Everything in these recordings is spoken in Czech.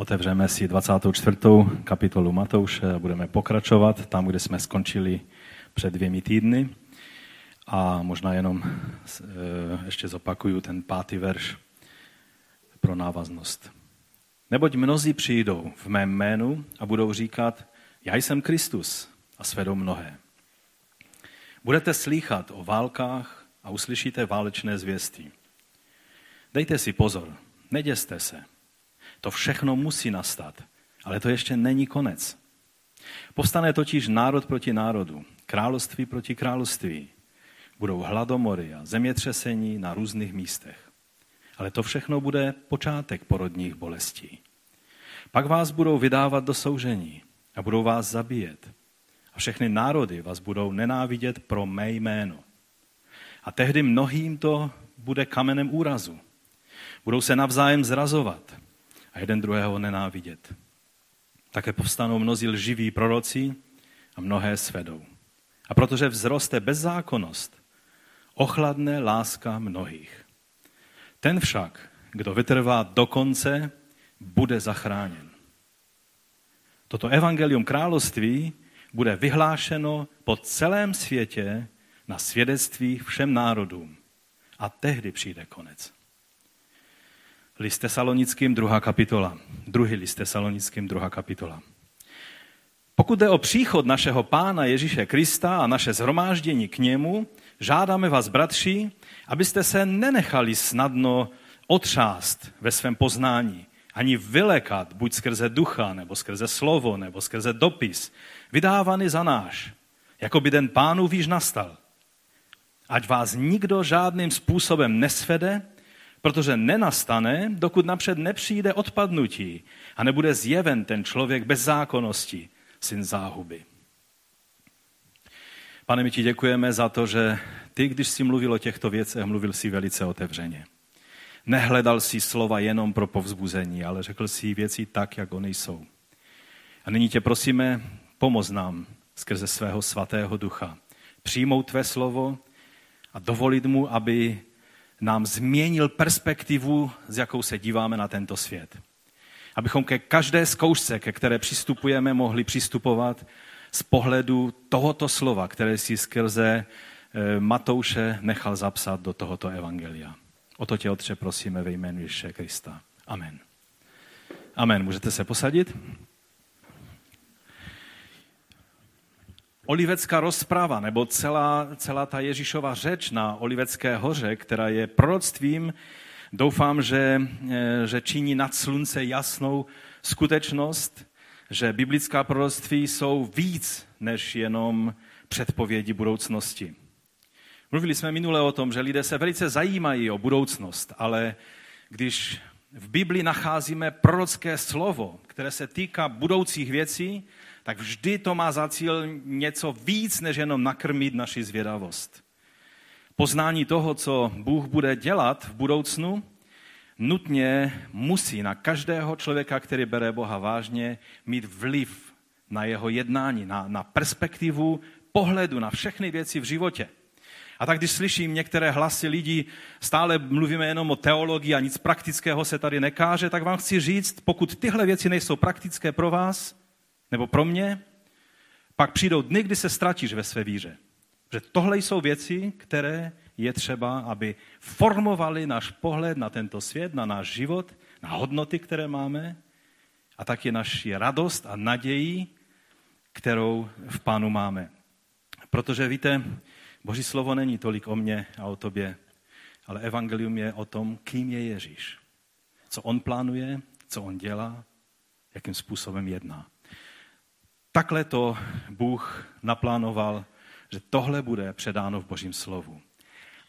Otevřeme si 24. kapitolu Matouše a budeme pokračovat tam, kde jsme skončili před dvěmi týdny. A možná jenom eh, ještě zopakuju ten pátý verš pro návaznost. Neboť mnozí přijdou v mém jménu a budou říkat, já jsem Kristus a svedou mnohé. Budete slýchat o válkách a uslyšíte válečné zvěstí. Dejte si pozor, neděste se. To všechno musí nastat, ale to ještě není konec. Povstane totiž národ proti národu, království proti království. Budou hladomory a zemětřesení na různých místech. Ale to všechno bude počátek porodních bolestí. Pak vás budou vydávat do soužení a budou vás zabíjet. A všechny národy vás budou nenávidět pro mé jméno. A tehdy mnohým to bude kamenem úrazu. Budou se navzájem zrazovat jeden druhého nenávidět. Také povstanou mnozí lživí proroci a mnohé svedou. A protože vzroste bezzákonnost, ochladne láska mnohých. Ten však, kdo vytrvá do konce, bude zachráněn. Toto evangelium království bude vyhlášeno po celém světě na svědectví všem národům. A tehdy přijde konec. Liste Salonickým, druhá kapitola. Druhý liste Salonickým, druhá kapitola. Pokud jde o příchod našeho Pána Ježíše Krista a naše zhromáždění k němu, žádáme vás, bratři, abyste se nenechali snadno otřást ve svém poznání, ani vylekat, buď skrze ducha, nebo skrze slovo, nebo skrze dopis, vydávaný za náš, jako by den pánu výš nastal. Ať vás nikdo žádným způsobem nesvede, protože nenastane, dokud napřed nepřijde odpadnutí a nebude zjeven ten člověk bez zákonnosti, syn záhuby. Pane, my ti děkujeme za to, že ty, když jsi mluvil o těchto věcech, mluvil si velice otevřeně. Nehledal si slova jenom pro povzbuzení, ale řekl si věci tak, jak oni jsou. A nyní tě prosíme, pomoz nám skrze svého svatého ducha přijmout tvé slovo a dovolit mu, aby nám změnil perspektivu, z jakou se díváme na tento svět. Abychom ke každé zkoušce, ke které přistupujeme, mohli přistupovat z pohledu tohoto slova, které si skrze eh, Matouše nechal zapsat do tohoto evangelia. O to tě, Otře, prosíme ve jménu Ježíše Krista. Amen. Amen. Můžete se posadit? Olivecká rozprava, nebo celá, celá ta Ježíšova řeč na Olivecké hoře, která je proroctvím, doufám, že, eh, že činí nad slunce jasnou skutečnost, že biblická proroctví jsou víc než jenom předpovědi budoucnosti. Mluvili jsme minule o tom, že lidé se velice zajímají o budoucnost, ale když v Bibli nacházíme prorocké slovo, které se týká budoucích věcí, tak vždy to má za cíl něco víc, než jenom nakrmit naši zvědavost. Poznání toho, co Bůh bude dělat v budoucnu, nutně musí na každého člověka, který bere Boha vážně, mít vliv na jeho jednání, na, na perspektivu pohledu na všechny věci v životě. A tak když slyším některé hlasy lidí, stále mluvíme jenom o teologii a nic praktického se tady nekáže, tak vám chci říct, pokud tyhle věci nejsou praktické pro vás nebo pro mě, pak přijdou dny, kdy se ztratíš ve své víře. Že tohle jsou věci, které je třeba, aby formovali náš pohled na tento svět, na náš život, na hodnoty, které máme a taky naši radost a naději, kterou v Pánu máme. Protože víte, Boží slovo není tolik o mně a o tobě, ale evangelium je o tom, kým je Ježíš. Co on plánuje, co on dělá, jakým způsobem jedná. Takhle to Bůh naplánoval, že tohle bude předáno v Božím slovu.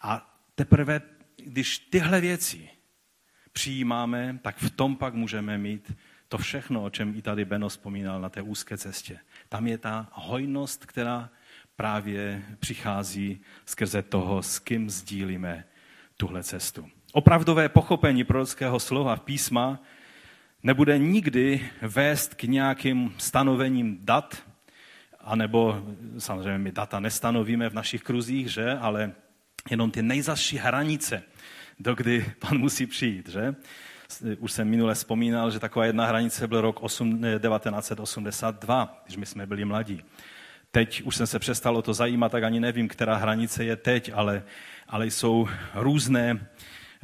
A teprve, když tyhle věci přijímáme, tak v tom pak můžeme mít to všechno, o čem i tady Beno vzpomínal na té úzké cestě. Tam je ta hojnost, která právě přichází skrze toho, s kým sdílíme tuhle cestu. Opravdové pochopení prorockého slova písma nebude nikdy vést k nějakým stanovením dat, anebo samozřejmě my data nestanovíme v našich kruzích, že? ale jenom ty nejzasší hranice, do kdy pan musí přijít. Že? Už jsem minule vzpomínal, že taková jedna hranice byl rok 1982, když my jsme byli mladí. Teď už jsem se přestal o to zajímat, tak ani nevím, která hranice je teď, ale, ale jsou různé,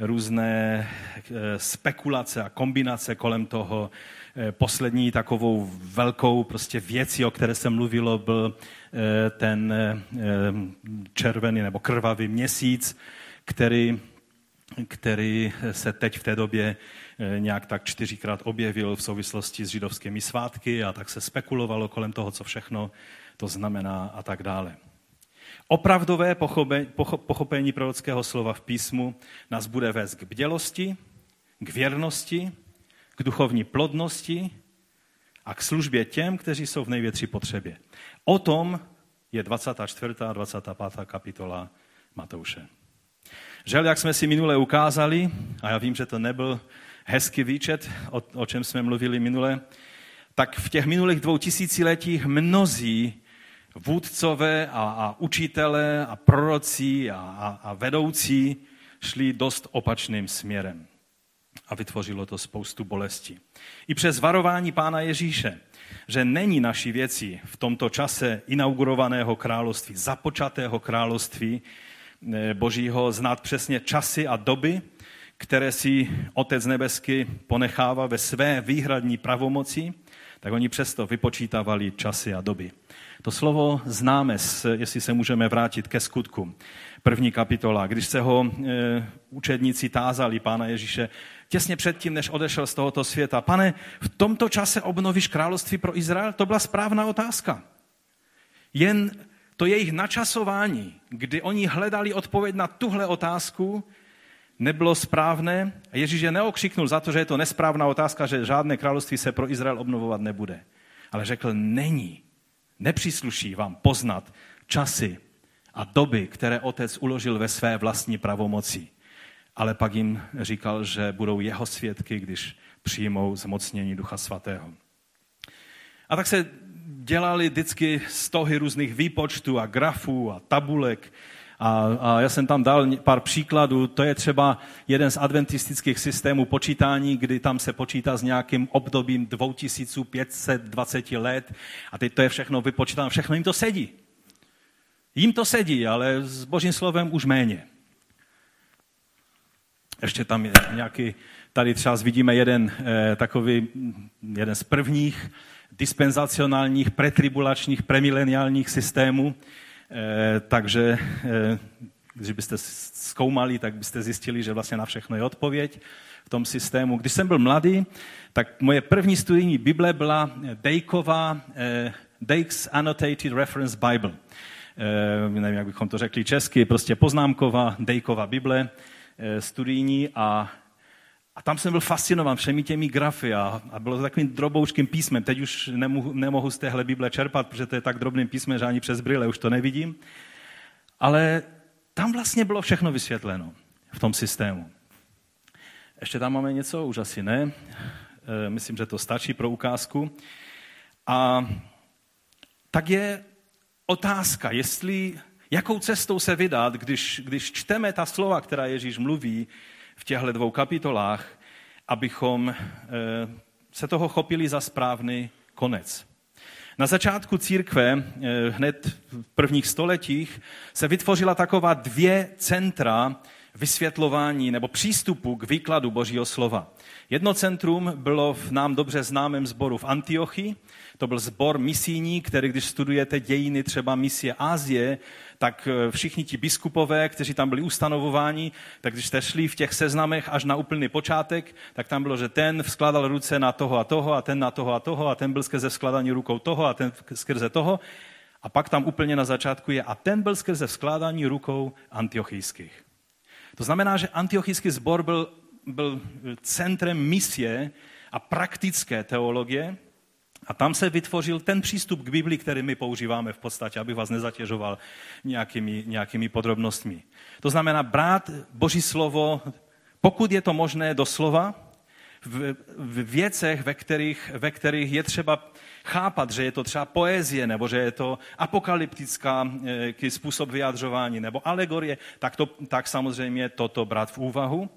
různé eh, spekulace a kombinace kolem toho. Eh, poslední takovou velkou prostě věcí, o které se mluvilo, byl eh, ten červený nebo krvavý měsíc, který, který se teď v té době nějak tak čtyřikrát objevil v souvislosti s židovskými svátky a tak se spekulovalo kolem toho, co všechno to znamená a tak dále. Opravdové pochopení prorockého slova v písmu nás bude vést k bdělosti, k věrnosti, k duchovní plodnosti a k službě těm, kteří jsou v největší potřebě. O tom je 24. a 25. kapitola Matouše. Žel, jak jsme si minule ukázali, a já vím, že to nebyl hezký výčet, o, o čem jsme mluvili minule, tak v těch minulých dvou tisíciletích mnozí vůdcové a, a učitelé a proroci a, a, a vedoucí šli dost opačným směrem. A vytvořilo to spoustu bolesti. I přes varování pána Ježíše, že není naší věcí v tomto čase inaugurovaného království, započatého království eh, Božího znát přesně časy a doby, které si Otec nebesky ponechává ve své výhradní pravomoci, tak oni přesto vypočítávali časy a doby. To slovo známe, jestli se můžeme vrátit ke skutku. První kapitola, když se ho e, učedníci tázali Pána Ježíše těsně předtím, než odešel z tohoto světa. Pane, v tomto čase obnovíš království pro Izrael? To byla správná otázka. Jen to jejich načasování, kdy oni hledali odpověď na tuhle otázku, nebylo správné. Ježíš je neokřiknul za to, že je to nesprávná otázka, že žádné království se pro Izrael obnovovat nebude. Ale řekl, není. Nepřísluší vám poznat časy a doby, které otec uložil ve své vlastní pravomoci. Ale pak jim říkal, že budou jeho svědky, když přijmou zmocnění Ducha Svatého. A tak se dělali vždycky stohy různých výpočtů a grafů a tabulek a, a já jsem tam dal pár příkladů. To je třeba jeden z adventistických systémů počítání, kdy tam se počítá s nějakým obdobím 2520 let. A teď to je všechno vypočítáno, všechno jim to sedí. Jím to sedí, ale s božím slovem už méně. Ještě tam je nějaký, tady třeba vidíme jeden eh, takový, jeden z prvních dispenzacionálních, pretribulačních, premileniálních systémů, takže eh, když byste zkoumali, tak byste zjistili, že vlastně na všechno je odpověď v tom systému. Když jsem byl mladý, tak moje první studijní Bible byla eh, Dejk's Annotated Reference Bible. Nevím, jak bychom to řekli česky, prostě poznámková Dejkova Bible studijní a a tam jsem byl fascinován všemi těmi grafy a, a bylo to takovým droboučkým písmem. Teď už nemohu, nemohu z téhle Bible čerpat, protože to je tak drobným písmem, že ani přes brýle už to nevidím. Ale tam vlastně bylo všechno vysvětleno v tom systému. Ještě tam máme něco? Už asi ne. E, myslím, že to stačí pro ukázku. A tak je otázka, jestli, jakou cestou se vydat, když, když čteme ta slova, která Ježíš mluví, v těchto dvou kapitolách, abychom eh, se toho chopili za správný konec. Na začátku církve, eh, hned v prvních stoletích, se vytvořila taková dvě centra vysvětlování nebo přístupu k výkladu Božího slova. Jedno centrum bylo v nám dobře známém sboru v Antiochii. To byl sbor misijní, který, když studujete dějiny třeba misie Ázie, tak eh, všichni ti biskupové, kteří tam byli ustanovováni, tak když jste šli v těch seznamech až na úplný počátek, tak tam bylo, že ten vskládal ruce na toho a toho a ten na toho a toho a ten byl skrze vskládání rukou toho a ten skrze toho. A pak tam úplně na začátku je a ten byl skrze vskládání rukou antiochijských. To znamená, že antiochijský sbor byl, byl centrem misie a praktické teologie, a tam se vytvořil ten přístup k Biblii, který my používáme v podstatě, abych vás nezatěžoval nějakými, nějakými podrobnostmi. To znamená brát Boží slovo, pokud je to možné, do slova, v, v věcech, ve kterých, ve kterých je třeba chápat, že je to třeba poezie, nebo že je to apokalyptická e, způsob vyjadřování, nebo alegorie, tak, to, tak samozřejmě toto brát v úvahu.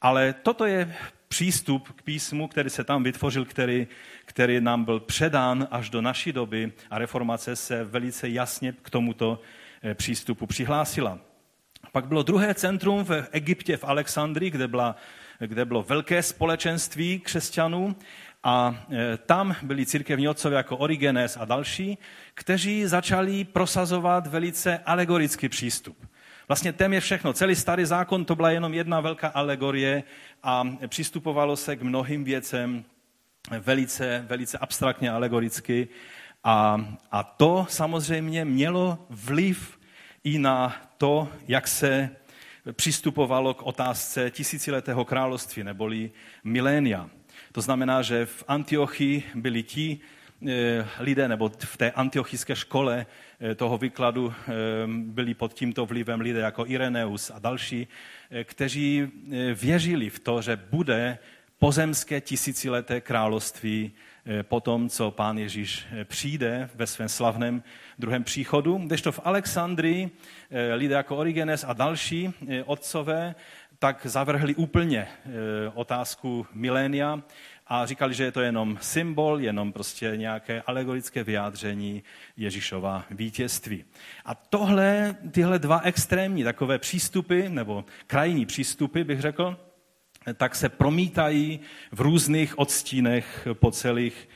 Ale toto je přístup k písmu, který se tam vytvořil, který, který nám byl předán až do naší doby a reformace se velice jasně k tomuto eh, přístupu přihlásila. Pak bylo druhé centrum v Egyptě, v Alexandrii, kde, byla, kde bylo velké společenství křesťanů a e, tam byli církevní otcové jako Origenes a další, kteří začali prosazovat velice alegorický přístup. Vlastně téměř všechno. Celý starý zákon to byla jenom jedna velká alegorie a přistupovalo se k mnohým věcem velice, velice abstraktně alegoricky. A, a to samozřejmě mělo vliv i na to, jak se přistupovalo k otázce tisíciletého království neboli milénia. To znamená, že v Antiochii byli ti lidé, nebo v té antiochické škole eh, toho výkladu eh, byli pod tímto vlivem lidé jako Ireneus a další, kteří věřili v to, že bude pozemské tisícileté království po tom, co pán Ježíš přijde ve svém slavném druhém příchodu. Kdežto v Alexandrii lidé jako Origenes a další otcové tak zavrhli úplně eh, otázku milénia a říkali, že je to jenom symbol, jenom prostě nějaké alegorické vyjádření Ježíšova vítězství. A tohle, tyhle dva extrémní takové přístupy, nebo krajní přístupy, bych řekl, tak se promítají v různých odstínech po, celých,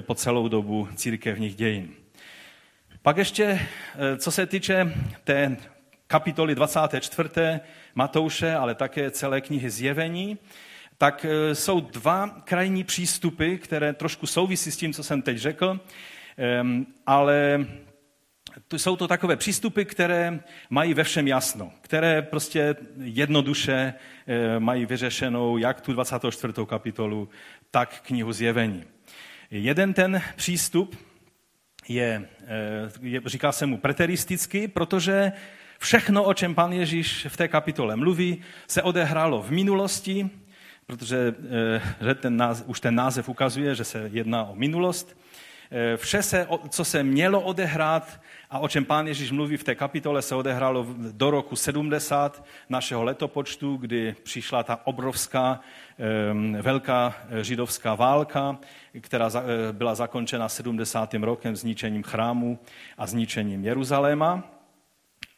po celou dobu církevních dějin. Pak ještě, eh, co se týče té kapitoly 24. Matouše, ale také celé knihy Zjevení, tak e, jsou dva krajní přístupy, které trošku souvisí s tím, co jsem teď řekl, ale jsou to takové přístupy, které mají ve všem jasno, které prostě jednoduše e, mají vyřešenou jak tu 24. kapitolu, tak knihu Zjevení. Jeden ten přístup je, e, je říká se mu preteristický, protože Všechno, o čem pan Ježíš v té kapitole mluví, se odehrálo v minulosti, protože eh, že ten název, už ten název ukazuje, že se jedná o minulost. Eh, vše, se, co se mělo odehrát a o čem pán Ježíš mluví v té kapitole, se odehrálo do roku 70 našeho letopočtu, kdy přišla ta obrovská ehm, velká židovská válka, která eh, byla zakončena 70. rokem zničením chrámu a zničením Jeruzaléma.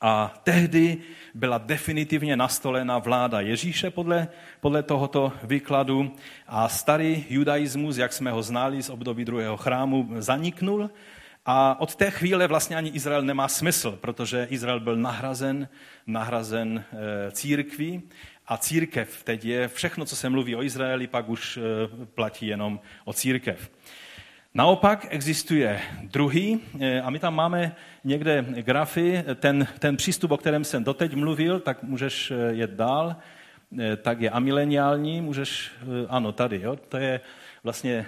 A tehdy byla definitivně nastolena vláda Ježíše podle, podle tohoto výkladu a starý judaismus, jak jsme ho znali z období druhého chrámu, zaniknul. A od té chvíle vlastně ani Izrael nemá smysl, protože Izrael byl nahrazen, nahrazen e, církví a církev teď je všechno, co se mluví o Izraeli, pak už e, platí jenom o církev. Naopak existuje druhý, eh, a my tam máme někde grafy, ten, ten přístup, o kterém jsem doteď mluvil, tak můžeš eh, jet dál, eh, tak je amileniální, můžeš, ano, tady, jo, to je vlastně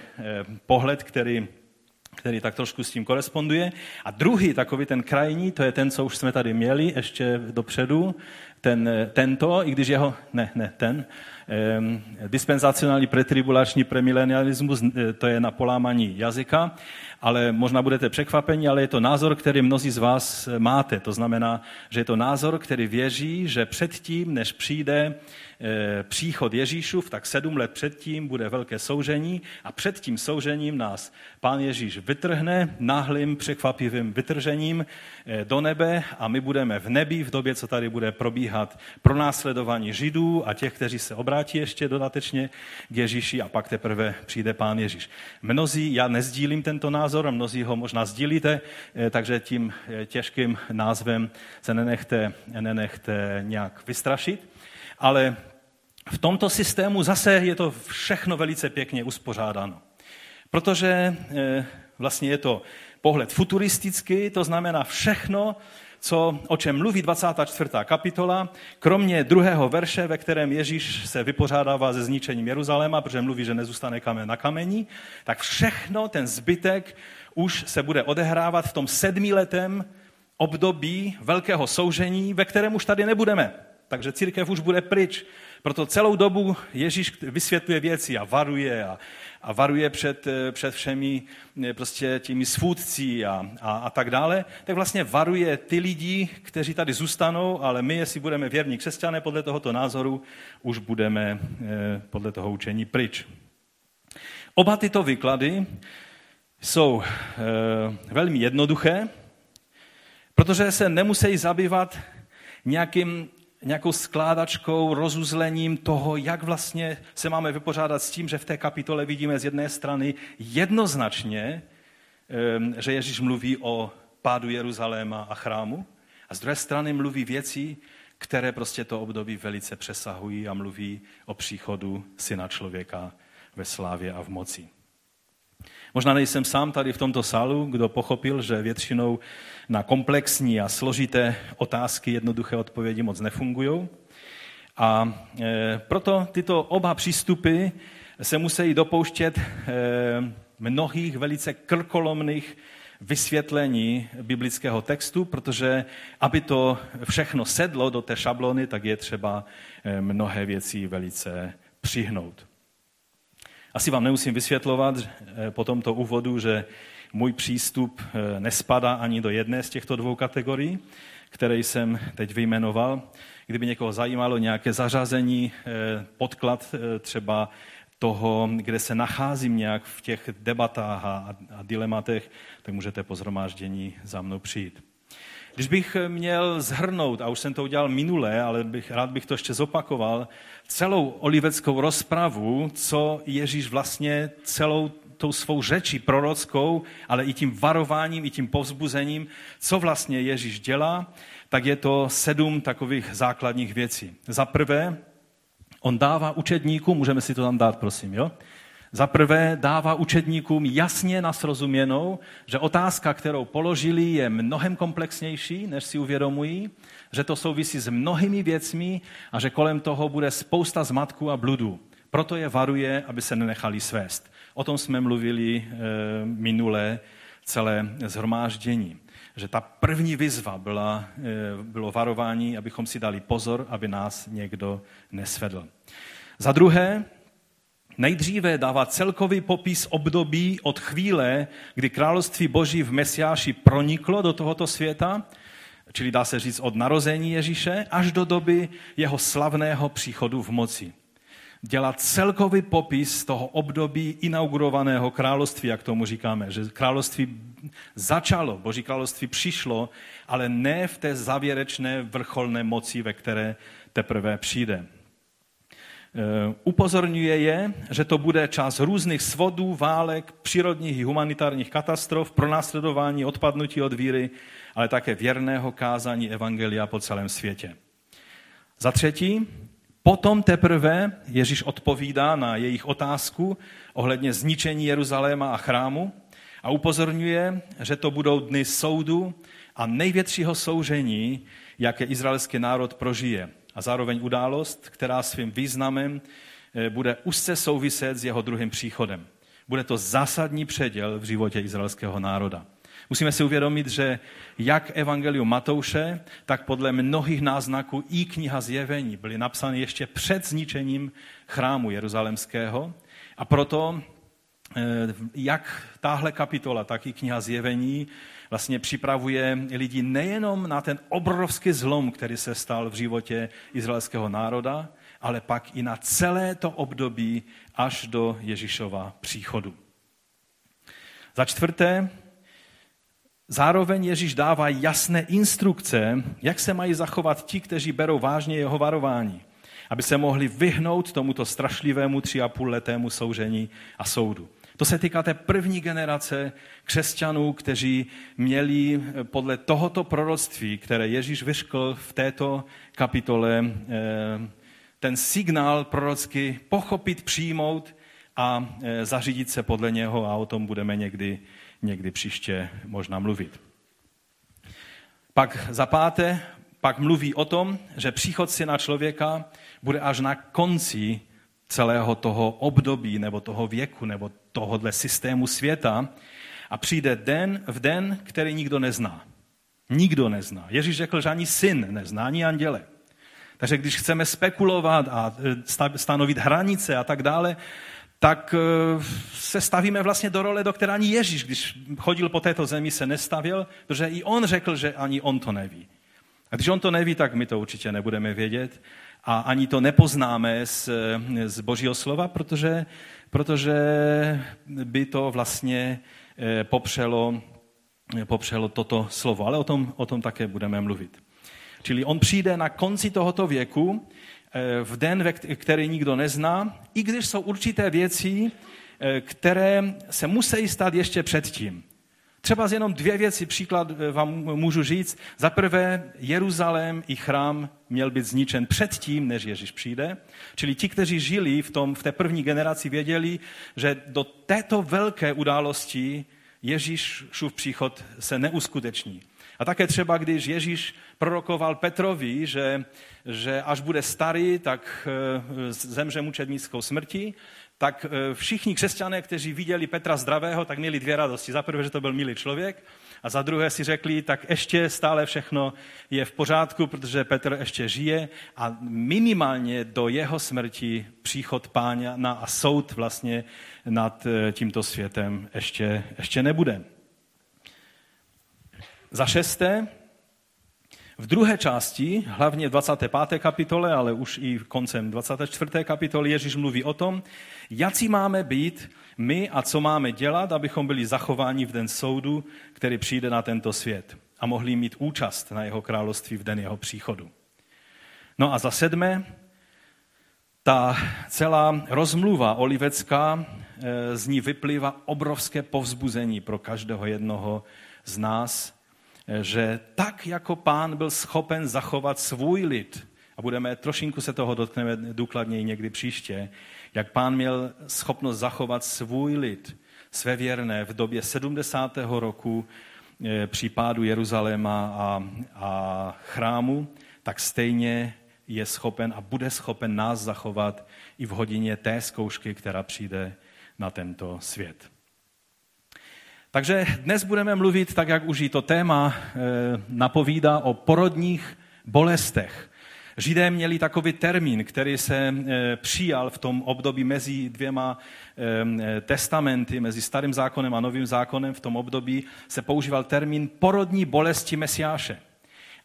pohled, který, který tak trošku s tím koresponduje. A druhý, takový ten krajní, to je ten, co už jsme tady měli ještě dopředu, ten, tento, i když jeho, ne, ne, ten, dispenzacionální pretribulační premilenialismus, e, to je na polámaní jazyka, ale možná budete překvapeni, ale je to názor, který mnozí z vás máte. To znamená, že je to názor, který věří, že předtím, než přijde Eh, příchod Ježíšův, tak sedm let předtím bude velké soužení a před tím soužením nás pán Ježíš vytrhne náhlým překvapivým vytržením eh, do nebe a my budeme v nebi v době, co tady bude probíhat pro následování Židů a těch, kteří se obrátí ještě dodatečně k Ježíši a pak teprve přijde pán Ježíš. Mnozí, já nezdílím tento názor, mnozí ho možná sdílíte, eh, takže tím těžkým názvem se nenechte, nenechte nějak vystrašit. Ale v tomto systému zase je to všechno velice pěkně uspořádáno. Protože eh, vlastně je to pohled futuristický, to znamená všechno, co, o čem mluví 24. kapitola, kromě druhého verše, ve kterém Ježíš se vypořádává se zničením Jeruzaléma, protože mluví, že nezůstane kamen na kamení, tak všechno, ten zbytek, už se bude odehrávat v tom sedmiletém období velkého soužení, ve kterém už tady nebudeme. Takže církev už bude pryč. Proto celou dobu Ježíš vysvětluje věci a varuje a, a varuje před, před všemi prostě těmi svůdci a, a, a tak dále, tak vlastně varuje ty lidi, kteří tady zůstanou, ale my, jestli budeme věrní křesťané podle tohoto názoru, už budeme podle toho učení pryč. Oba tyto výklady jsou velmi jednoduché, protože se nemusí zabývat nějakým nějakou skládačkou, rozuzlením toho, jak vlastně se máme vypořádat s tím, že v té kapitole vidíme z jedné strany jednoznačně, že Ježíš mluví o pádu Jeruzaléma a chrámu, a z druhé strany mluví věci, které prostě to období velice přesahují a mluví o příchodu syna člověka ve slávě a v moci. Možná nejsem sám tady v tomto sálu, kdo pochopil, že většinou na komplexní a složité otázky jednoduché odpovědi moc nefungují. A e, proto tyto oba přístupy se musí dopouštět e, mnohých velice krkolomných vysvětlení biblického textu, protože aby to všechno sedlo do té šablony, tak je třeba e, mnohé věci velice přihnout. Asi vám nemusím vysvětlovat po tomto úvodu, že můj přístup eh, nespadá ani do jedné z těchto dvou kategorií, které jsem teď vyjmenoval. Kdyby někoho zajímalo nějaké zařazení, eh, podklad eh, třeba toho, kde se nacházím nějak v těch debatách a, dilematech, tak můžete po zhromáždění za mnou přijít. Když bych měl zhrnout, a už jsem to udělal minule, ale bych, rád bych to ještě zopakoval, celou oliveckou rozpravu, co Ježíš vlastně celou tou svou řečí prorockou, ale i tím varováním, i tím povzbuzením, co vlastně Ježíš dělá, tak je to sedm takových základních věcí. Za prvé, on dává učedníkům, můžeme si to tam dát, prosím, jo? Za prvé dává učedníkům jasně nasrozuměnou, že otázka, kterou položili, je mnohem komplexnější, než si uvědomují, že to souvisí s mnohými věcmi a že kolem toho bude spousta zmatků a bludů. Proto je varuje, aby se nenechali svést. O tom jsme mluvili eh, minulé celé zhromáždění. Že ta první výzva byla, eh, bylo varování, abychom si dali pozor, aby nás někdo nesvedl. Za druhé, nejdříve dává celkový popis období od chvíle, kdy království Boží v Mesiáši proniklo do tohoto světa, čili dá se říct od narození Ježíše, až do doby jeho slavného příchodu v moci dělat celkový popis toho období inaugurovaného království, jak tomu říkáme, že království začalo, boží království přišlo, ale ne v té závěrečné vrcholné moci, ve které teprve přijde. E, upozorňuje je, že to bude čas různých svodů, válek, přírodních i humanitárních katastrof, pronásledování, odpadnutí od víry, ale také věrného kázání Evangelia po celém světě. Za třetí, Potom teprve Ježíš odpovídá na jejich otázku ohledně zničení Jeruzaléma a chrámu a upozorňuje, že to budou dny soudu a největšího soužení, jaké izraelský národ prožije. A zároveň událost, která svým významem eh, bude úzce souviset s jeho druhým příchodem. Bude to zásadní předěl v životě izraelského národa. Musíme si uvědomit, že jak Evangelium Matouše, tak podle mnohých náznaků i kniha Zjevení byly napsány ještě před zničením chrámu jeruzalemského. A proto eh, jak tahle kapitola, tak i kniha Zjevení vlastně připravuje lidi nejenom na ten obrovský zlom, který se stal v životě izraelského národa, ale pak i na celé to období až do Ježíšova příchodu. Za čtvrté, Zároveň Ježíš dává jasné instrukce, jak se mají zachovat ti, kteří berou vážně jeho varování, aby se mohli vyhnout tomuto strašlivému tři a půl letému soužení a soudu. To se týká té první generace křesťanů, kteří měli podle tohoto proroctví, které Ježíš vyškl v této kapitole, eh, ten signál prorocky pochopit, přijmout a eh, zařídit se podle něho a o tom budeme někdy někdy příště možná mluvit. Pak za páté, pak mluví o tom, že příchod syna člověka bude až na konci celého toho období nebo toho věku nebo tohohle systému světa a přijde den v den, který nikdo nezná. Nikdo nezná. Ježíš řekl, že ani syn nezná, ani anděle. Takže když chceme spekulovat a stanovit hranice a tak dále, tak e, se stavíme vlastně do role, do které ani Ježíš, když chodil po této zemi, se nestavil, protože i on řekl, že ani on to neví. A když on to neví, tak my to určitě nebudeme vědět a ani to nepoznáme z, z Božího slova, protože, protože by to vlastně e, popřelo, popřelo toto slovo. Ale o tom, o tom také budeme mluvit. Čili on přijde na konci tohoto věku, eh, v den, který nikdo nezná, i když jsou určité věci, eh, které se musí stát ještě předtím. Třeba z jenom dvě věci, příklad eh, vám můžu říct. Za prvé, Jeruzalém i chrám měl být zničen předtím, než Ježíš přijde. Čili ti, kteří žili v, tom, v té první generaci, věděli, že do této velké události Ježíšův příchod se neuskuteční. A také třeba, když Ježíš prorokoval Petrovi, že, že až bude starý, tak eh, zemře mučednickou smrtí, tak eh, všichni křesťané, kteří viděli Petra zdravého, tak měli dvě radosti. Za prvé, že to byl milý člověk, a za druhé si řekli, tak ještě stále všechno je v pořádku, protože Petr ještě žije a minimálně do jeho smrti příchod pána a soud vlastně nad eh, tímto světem ještě, ještě nebude. Za šesté, v druhé části, hlavně v 25. kapitole, ale už i koncem 24. kapitoly, Ježíš mluví o tom, jaký máme být my a co máme dělat, abychom byli zachováni v den soudu, který přijde na tento svět a mohli mít účast na jeho království v den jeho příchodu. No a za sedmé, ta celá rozmluva olivecká, eh, z ní vyplývá obrovské povzbuzení pro každého jednoho z nás, že tak jako pán byl schopen zachovat svůj lid, a budeme trošinku se toho dotkneme důkladněji někdy příště, jak pán měl schopnost zachovat svůj lid, své věrné v době 70. roku eh, případu Jeruzaléma a, a chrámu, tak stejně je schopen a bude schopen nás zachovat i v hodině té zkoušky, která přijde na tento svět. Takže dnes budeme mluvit, tak jak už i to téma eh, napovídá, o porodních bolestech. Židé měli takový termín, který se eh, přijal v tom období mezi dvěma eh, testamenty, mezi starým zákonem a novým zákonem. V tom období se používal termín porodní bolesti Mesiáše.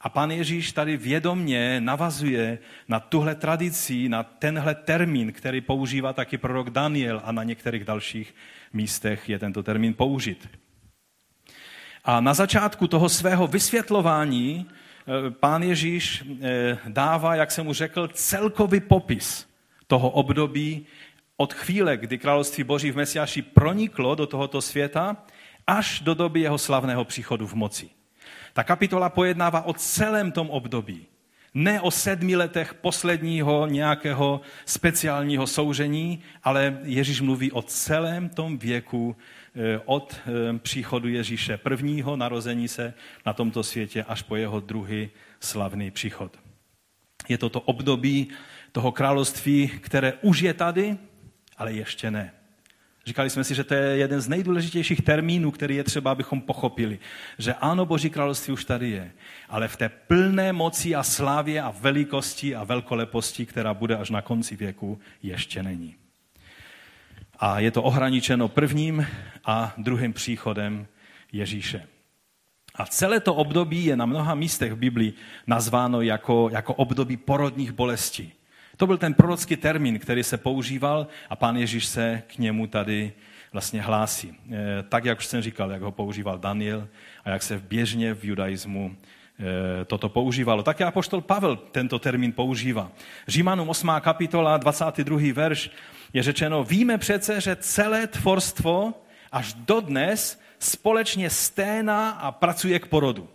A pan Ježíš tady vědomně navazuje na tuhle tradici, na tenhle termín, který používá taky prorok Daniel a na některých dalších místech je tento termín použit. A na začátku toho svého vysvětlování eh, pán Ježíš eh, dává, jak jsem mu řekl, celkový popis toho období od chvíle, kdy království Boží v Mesiáši proniklo do tohoto světa, až do doby jeho slavného příchodu v moci. Ta kapitola pojednává o celém tom období. Ne o sedmi letech posledního nějakého speciálního soužení, ale Ježíš mluví o celém tom věku eh, od eh, příchodu Ježíše prvního narození se na tomto světě až po jeho druhý slavný příchod. Je to to období toho království, které už je tady, ale ještě ne. Říkali jsme si, že to je jeden z nejdůležitějších termínů, který je třeba, abychom pochopili. Že ano, Boží království už tady je, ale v té plné moci a slávě a velikosti a velkoleposti, která bude až na konci věku, ještě není. A je to ohraničeno prvním a druhým příchodem Ježíše. A celé to období je na mnoha místech v Biblii nazváno jako, jako období porodních bolestí. To byl ten prorocký termín, který se používal a pán Ježíš se k němu tady vlastně hlásí. Eh, tak, jak už jsem říkal, jak ho používal Daniel a jak se běžně v judaismu eh, toto používalo. Tak já apoštol Pavel tento termín používá. Římanům 8. kapitola, 22. verš je řečeno, víme přece, že celé tvorstvo až dodnes společně sténá a pracuje k porodu.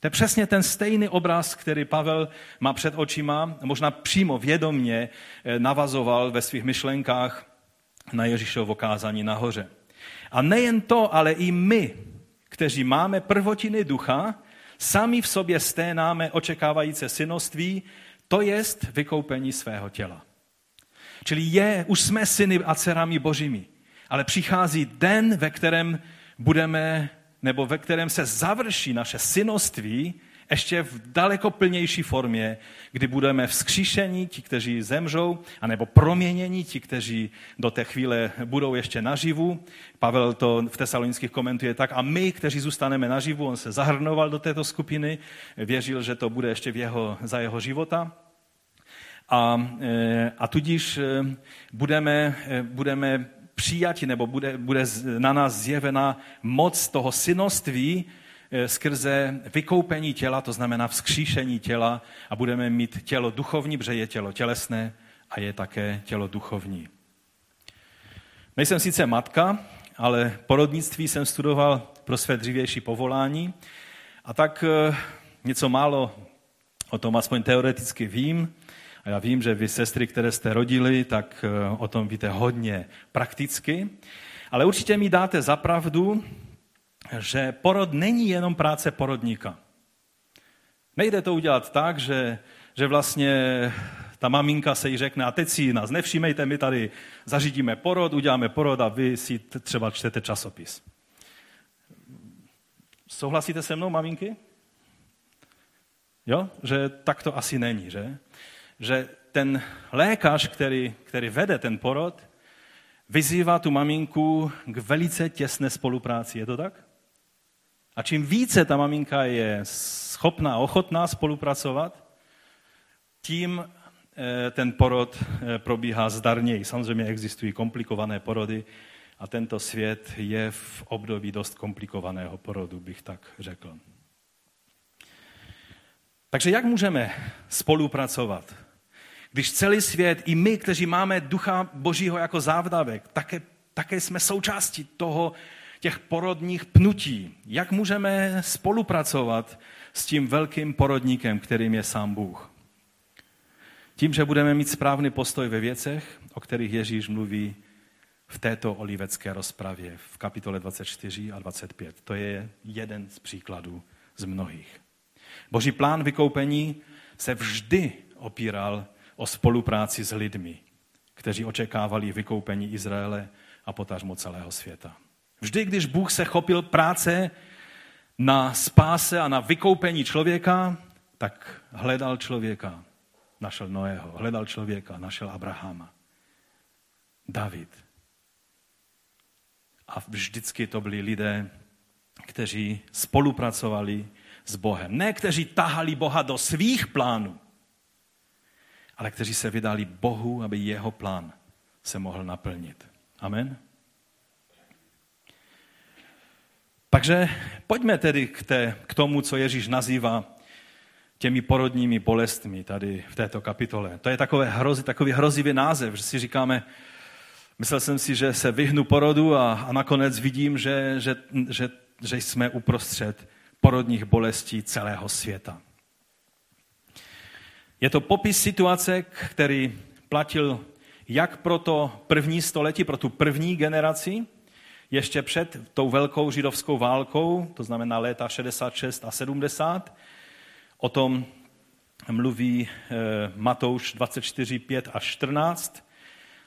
To je přesně ten stejný obraz, který Pavel má před očima, možná přímo vědomně eh, navazoval ve svých myšlenkách na Ježíšovo kázání nahoře. A nejen to, ale i my, kteří máme prvotiny ducha, sami v sobě sténáme očekávající synoství, to jest vykoupení svého těla. Čili je, už jsme syny a dcerami božími, ale přichází den, ve kterém budeme nebo ve kterém se završí naše synoství ještě v daleko plnější formě, kdy budeme vzkříšení, ti, kteří zemřou, anebo proměnění, ti, kteří do té chvíle budou ještě naživu. Pavel to v tesalonických komentuje tak. A my, kteří zůstaneme naživu, on se zahrnoval do této skupiny, věřil, že to bude ještě v jeho, za jeho života. A, e, a tudíž e, budeme, e, budeme přijati, nebo bude, bude na nás zjevena moc toho synoství skrze vykoupení těla, to znamená vzkříšení těla a budeme mít tělo duchovní, protože je tělo tělesné a je také tělo duchovní. Nejsem sice matka, ale porodnictví jsem studoval pro své dřívější povolání a tak něco málo o tom aspoň teoreticky vím. A já vím, že vy sestry, které jste rodili, tak eh, o tom víte hodně prakticky. Ale určitě mi dáte zapravdu, že porod není jenom práce porodníka. Nejde to udělat tak, že, že vlastně ta maminka se jí řekne, a teď si nás nevšímejte, my tady zařídíme porod, uděláme porod a vy si třeba čtete časopis. Souhlasíte se mnou, maminky? Jo? Že tak to asi není, že? Že ten lékař, který, který vede ten porod, vyzývá tu maminku k velice těsné spolupráci. Je to tak? A čím více ta maminka je schopná, ochotná spolupracovat, tím eh, ten porod eh, probíhá zdarněji. Samozřejmě existují komplikované porody a tento svět je v období dost komplikovaného porodu, bych tak řekl. Takže jak můžeme spolupracovat když celý svět, i my, kteří máme ducha božího jako závdavek, také, také jsme součástí toho, těch porodních pnutí. Jak můžeme spolupracovat s tím velkým porodníkem, kterým je sám Bůh? Tím, že budeme mít správný postoj ve věcech, o kterých Ježíš mluví v této olivecké rozpravě v kapitole 24 a 25. To je jeden z příkladů z mnohých. Boží plán vykoupení se vždy opíral o spolupráci s lidmi, kteří očekávali vykoupení Izraele a potažmo celého světa. Vždy, když Bůh se chopil práce na spáse a na vykoupení člověka, tak hledal člověka, našel Noého, hledal člověka, našel Abrahama, David. A vždycky to byli lidé, kteří spolupracovali s Bohem. Ne, kteří tahali Boha do svých plánů, ale kteří se vydali Bohu, aby jeho plán se mohl naplnit. Amen. Takže pojďme tedy k, té, k tomu, co Ježíš nazývá těmi porodními bolestmi tady v této kapitole. To je takové hrozi, takový hrozivý název, že si říkáme, myslel jsem si, že se vyhnu porodu a, a nakonec vidím, že, že, že, že jsme uprostřed porodních bolestí celého světa. Je to popis situace, který platil jak pro to první století, pro tu první generaci, ještě před tou velkou židovskou válkou, to znamená léta 66 a 70. O tom mluví eh, Matouš 24, 5 až 14,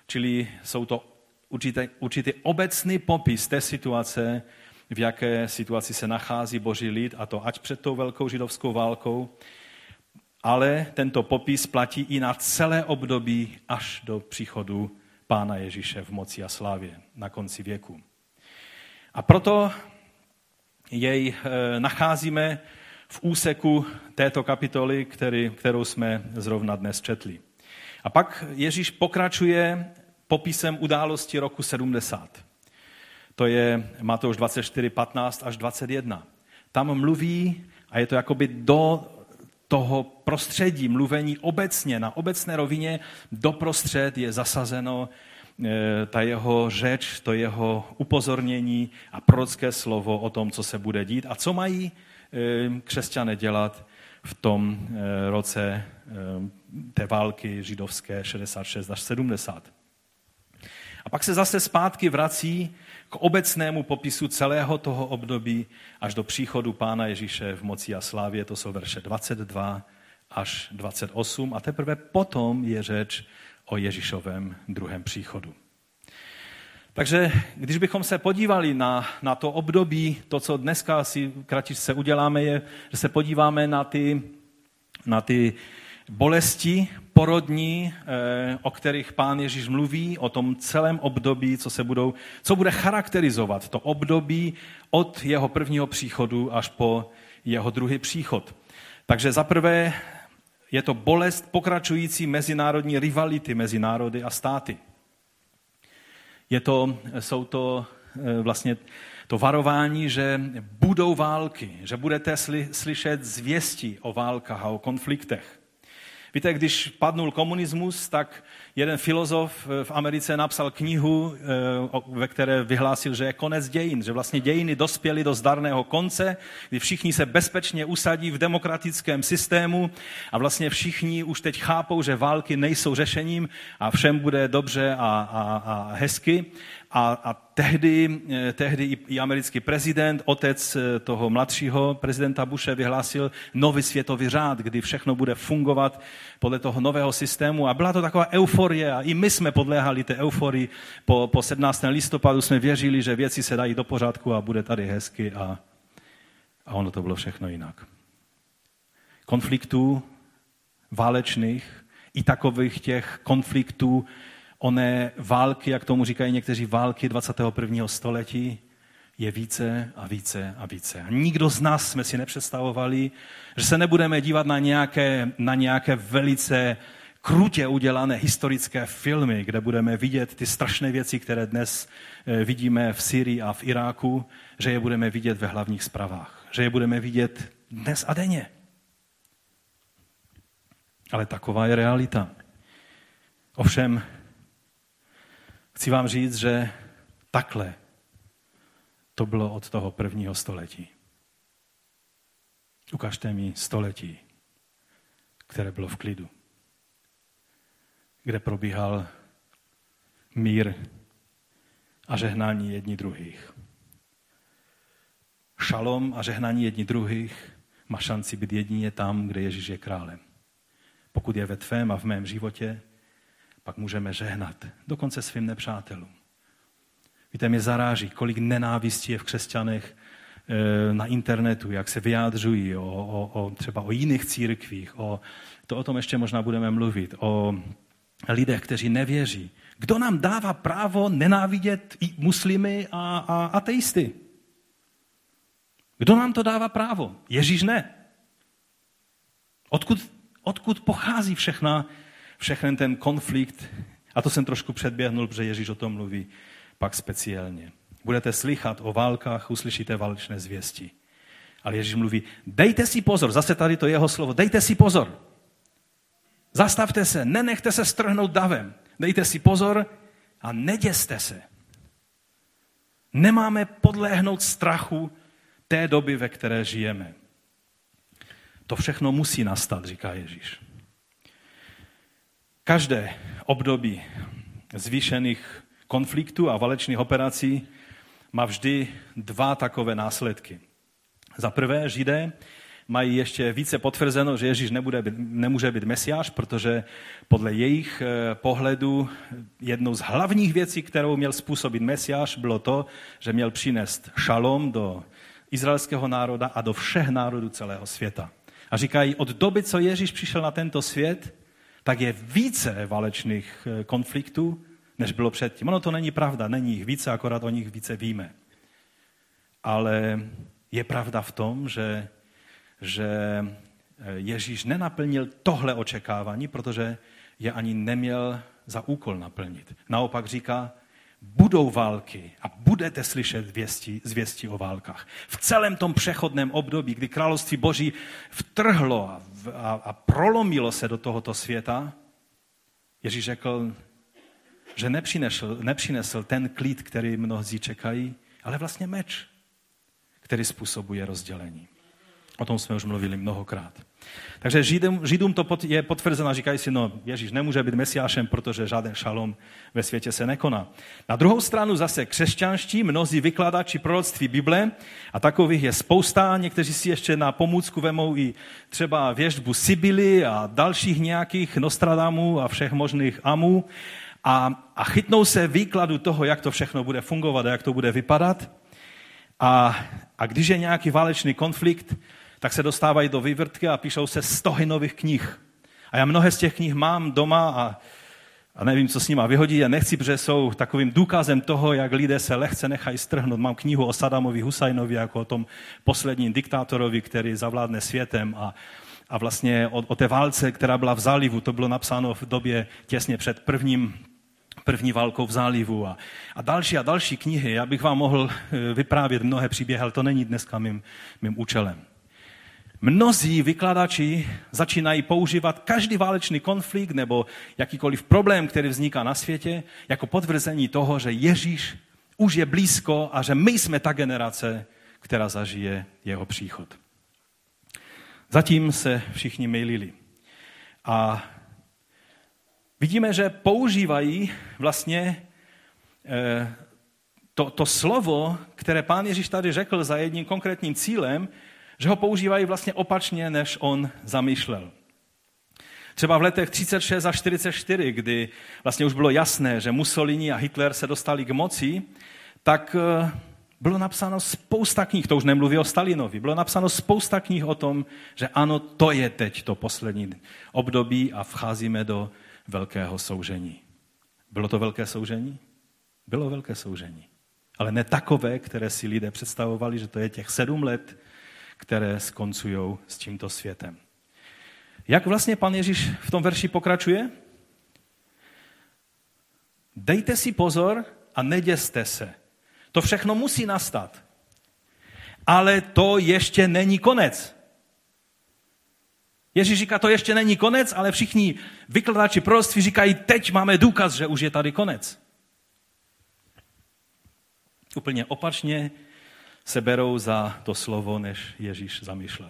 čili jsou to určitý, určitý obecný popis té situace, v jaké situaci se nachází boží lid, a to ať před tou velkou židovskou válkou, ale tento popis platí i na celé období až do příchodu Pána Ježíše v moci a slávě na konci věku. A proto jej eh, nacházíme v úseku této kapitoly, který, kterou jsme zrovna dnes četli. A pak Ježíš pokračuje popisem události roku 70. To je Matouš 24, 15 až 21. Tam mluví, a je to jakoby do toho prostředí, mluvení obecně, na obecné rovině, doprostřed je zasazeno e, ta jeho řeč, to jeho upozornění a prorocké slovo o tom, co se bude dít a co mají e, křesťané dělat v tom e, roce té války židovské 66 až 70. A pak se zase zpátky vrací k obecnému popisu celého toho období až do příchodu Pána Ježíše v moci a slávě. To jsou verše 22 až 28 a teprve potom je řeč o Ježíšovém druhém příchodu. Takže když bychom se podívali na, na to období, to, co dneska si kratičce uděláme, je, že se podíváme na ty, na ty bolesti porodní, eh, o kterých pán Ježíš mluví, o tom celém období, co, se budou, co bude charakterizovat to období od jeho prvního příchodu až po jeho druhý příchod. Takže zaprvé je to bolest pokračující mezinárodní rivality mezi národy a státy. Je to, jsou to eh, vlastně to varování, že budou války, že budete slyšet zvěsti o válkách a o konfliktech. Víte, když padnul komunismus, tak jeden filozof v Americe napsal knihu, eh, ve které vyhlásil, že je konec dějin, že vlastně dějiny dospěly do zdarného konce, kdy všichni se bezpečně usadí v demokratickém systému a vlastně všichni už teď chápou, že války nejsou řešením a všem bude dobře a, a, a hezky. A, a tehdy, eh, tehdy i, americký prezident, otec eh, toho mladšího prezidenta Bushe vyhlásil nový světový řád, kdy všechno bude fungovat podle toho nového systému. A byla to taková euforie a i my jsme podléhali té euforii. Po, po 17. listopadu jsme věřili, že věci se dají do pořádku a bude tady hezky a, a ono to bylo všechno jinak. Konfliktů válečných, i takových těch konfliktů, oné války, jak tomu říkají někteří války 21. století, je více a více a více. A nikdo z nás jsme si nepředstavovali, že se nebudeme dívat na nějaké, na nějaké velice krutě udělané historické filmy, kde budeme vidět ty strašné věci, které dnes eh, vidíme v Syrii a v Iráku, že je budeme vidět ve hlavních zprávách. Že je budeme vidět dnes a denně. Ale taková je realita. Ovšem, chci vám říct, že takhle to bylo od toho prvního století. Ukažte mi století, které bylo v klidu, kde probíhal mír a žehnání jedni druhých. Šalom a žehnání jedni druhých má šanci být jedině tam, kde Ježíš je králem. Pokud je ve tvém a v mém životě, pak můžeme žehnat dokonce svým nepřátelům. Víte, mě zaráží, kolik nenávistí je v křesťanech eh, na internetu, jak se vyjádřují o, o, o třeba o jiných církvích, o, to o tom ještě možná budeme mluvit, o lidech, kteří nevěří. Kdo nám dává právo nenávidět i muslimy a, a ateisty? Kdo nám to dává právo? Ježíš ne. Odkud, odkud pochází všechna, všechny ten konflikt? A to jsem trošku předběhnul, protože Ježíš o tom mluví pak speciálně. Budete slychat o válkách, uslyšíte válečné zvěsti. Ale Ježíš mluví, dejte si pozor, zase tady to jeho slovo, dejte si pozor. Zastavte se, nenechte se strhnout davem. Dejte si pozor a neděste se. Nemáme podléhnout strachu té doby, ve které žijeme. To všechno musí nastat, říká Ježíš. Každé období zvýšených konfliktu a válečných operací má vždy dva takové následky. Za prvé, Židé mají ještě více potvrzeno, že Ježíš nebude být, nemůže být mesiáš, protože podle jejich eh, pohledu jednou z hlavních věcí, kterou měl způsobit mesiáš, bylo to, že měl přinést šalom do izraelského národa a do všech národů celého světa. A říkají, od doby, co Ježíš přišel na tento svět, tak je více válečných eh, konfliktů, než bylo předtím. Ono to není pravda, není jich více, akorát o nich více víme. Ale je pravda v tom, že, že Ježíš nenaplnil tohle očekávání, protože je ani neměl za úkol naplnit. Naopak říká, budou války a budete slyšet věsti, zvěsti o válkách. V celém tom přechodném období, kdy království boží vtrhlo a, a, a prolomilo se do tohoto světa, Ježíš řekl, že nepřinesl, nepřinesl ten klid, který mnozí čekají, ale vlastně meč, který způsobuje rozdělení. O tom jsme už mluvili mnohokrát. Takže Židům, Židům to je potvrzeno, říkají si, no Ježíš nemůže být mesiášem, protože žádný šalom ve světě se nekoná. Na druhou stranu zase křesťanští, mnozí vykladači proroctví Bible, a takových je spousta, někteří si ještě na pomůcku vemou i třeba věžbu Sibily a dalších nějakých Nostradamů a všech možných Amů, a, a chytnou se výkladu toho, jak to všechno bude fungovat a jak to bude vypadat. A, a když je nějaký válečný konflikt, tak se dostávají do vývrtky a píšou se stohy nových knih. A já mnohé z těch knih mám doma a, a nevím, co s nima vyhodí a nechci, protože jsou takovým důkazem toho, jak lidé se lehce nechají strhnout. Mám knihu o Sadamovi Husajnovi, jako o tom posledním diktátorovi, který zavládne světem a, a vlastně o, o té válce, která byla v zálivu. To bylo napsáno v době těsně před prvním první válkou v zálivu a, a další a další knihy. Já bych vám mohl eh, vyprávět mnohé příběhy, ale to není dneska mým, mým účelem. Mnozí vykladači začínají používat každý válečný konflikt nebo jakýkoliv problém, který vzniká na světě, jako potvrzení toho, že Ježíš už je blízko a že my jsme ta generace, která zažije jeho příchod. Zatím se všichni mylili. A vidíme, že používají vlastně eh, to, to slovo, které pán Ježíš tady řekl za jedním konkrétním cílem, že ho používají vlastně opačně, než on zamýšlel. Třeba v letech 36 a 44, kdy vlastně už bylo jasné, že Mussolini a Hitler se dostali k moci, tak eh, bylo napsáno spousta knih, to už nemluví o Stalinovi, bylo napsáno spousta knih o tom, že ano, to je teď to poslední období a vcházíme do velkého soužení. Bylo to velké soužení? Bylo velké soužení. Ale ne takové, které si lidé představovali, že to je těch sedm let, které skoncují s tímto světem. Jak vlastně pan Ježíš v tom verši pokračuje? Dejte si pozor a neděste se. To všechno musí nastat. Ale to ještě není konec. Ježíš říká, to ještě není konec, ale všichni vykladači proroctví říkají, teď máme důkaz, že už je tady konec. Úplně opačně se berou za to slovo, než Ježíš zamýšlel.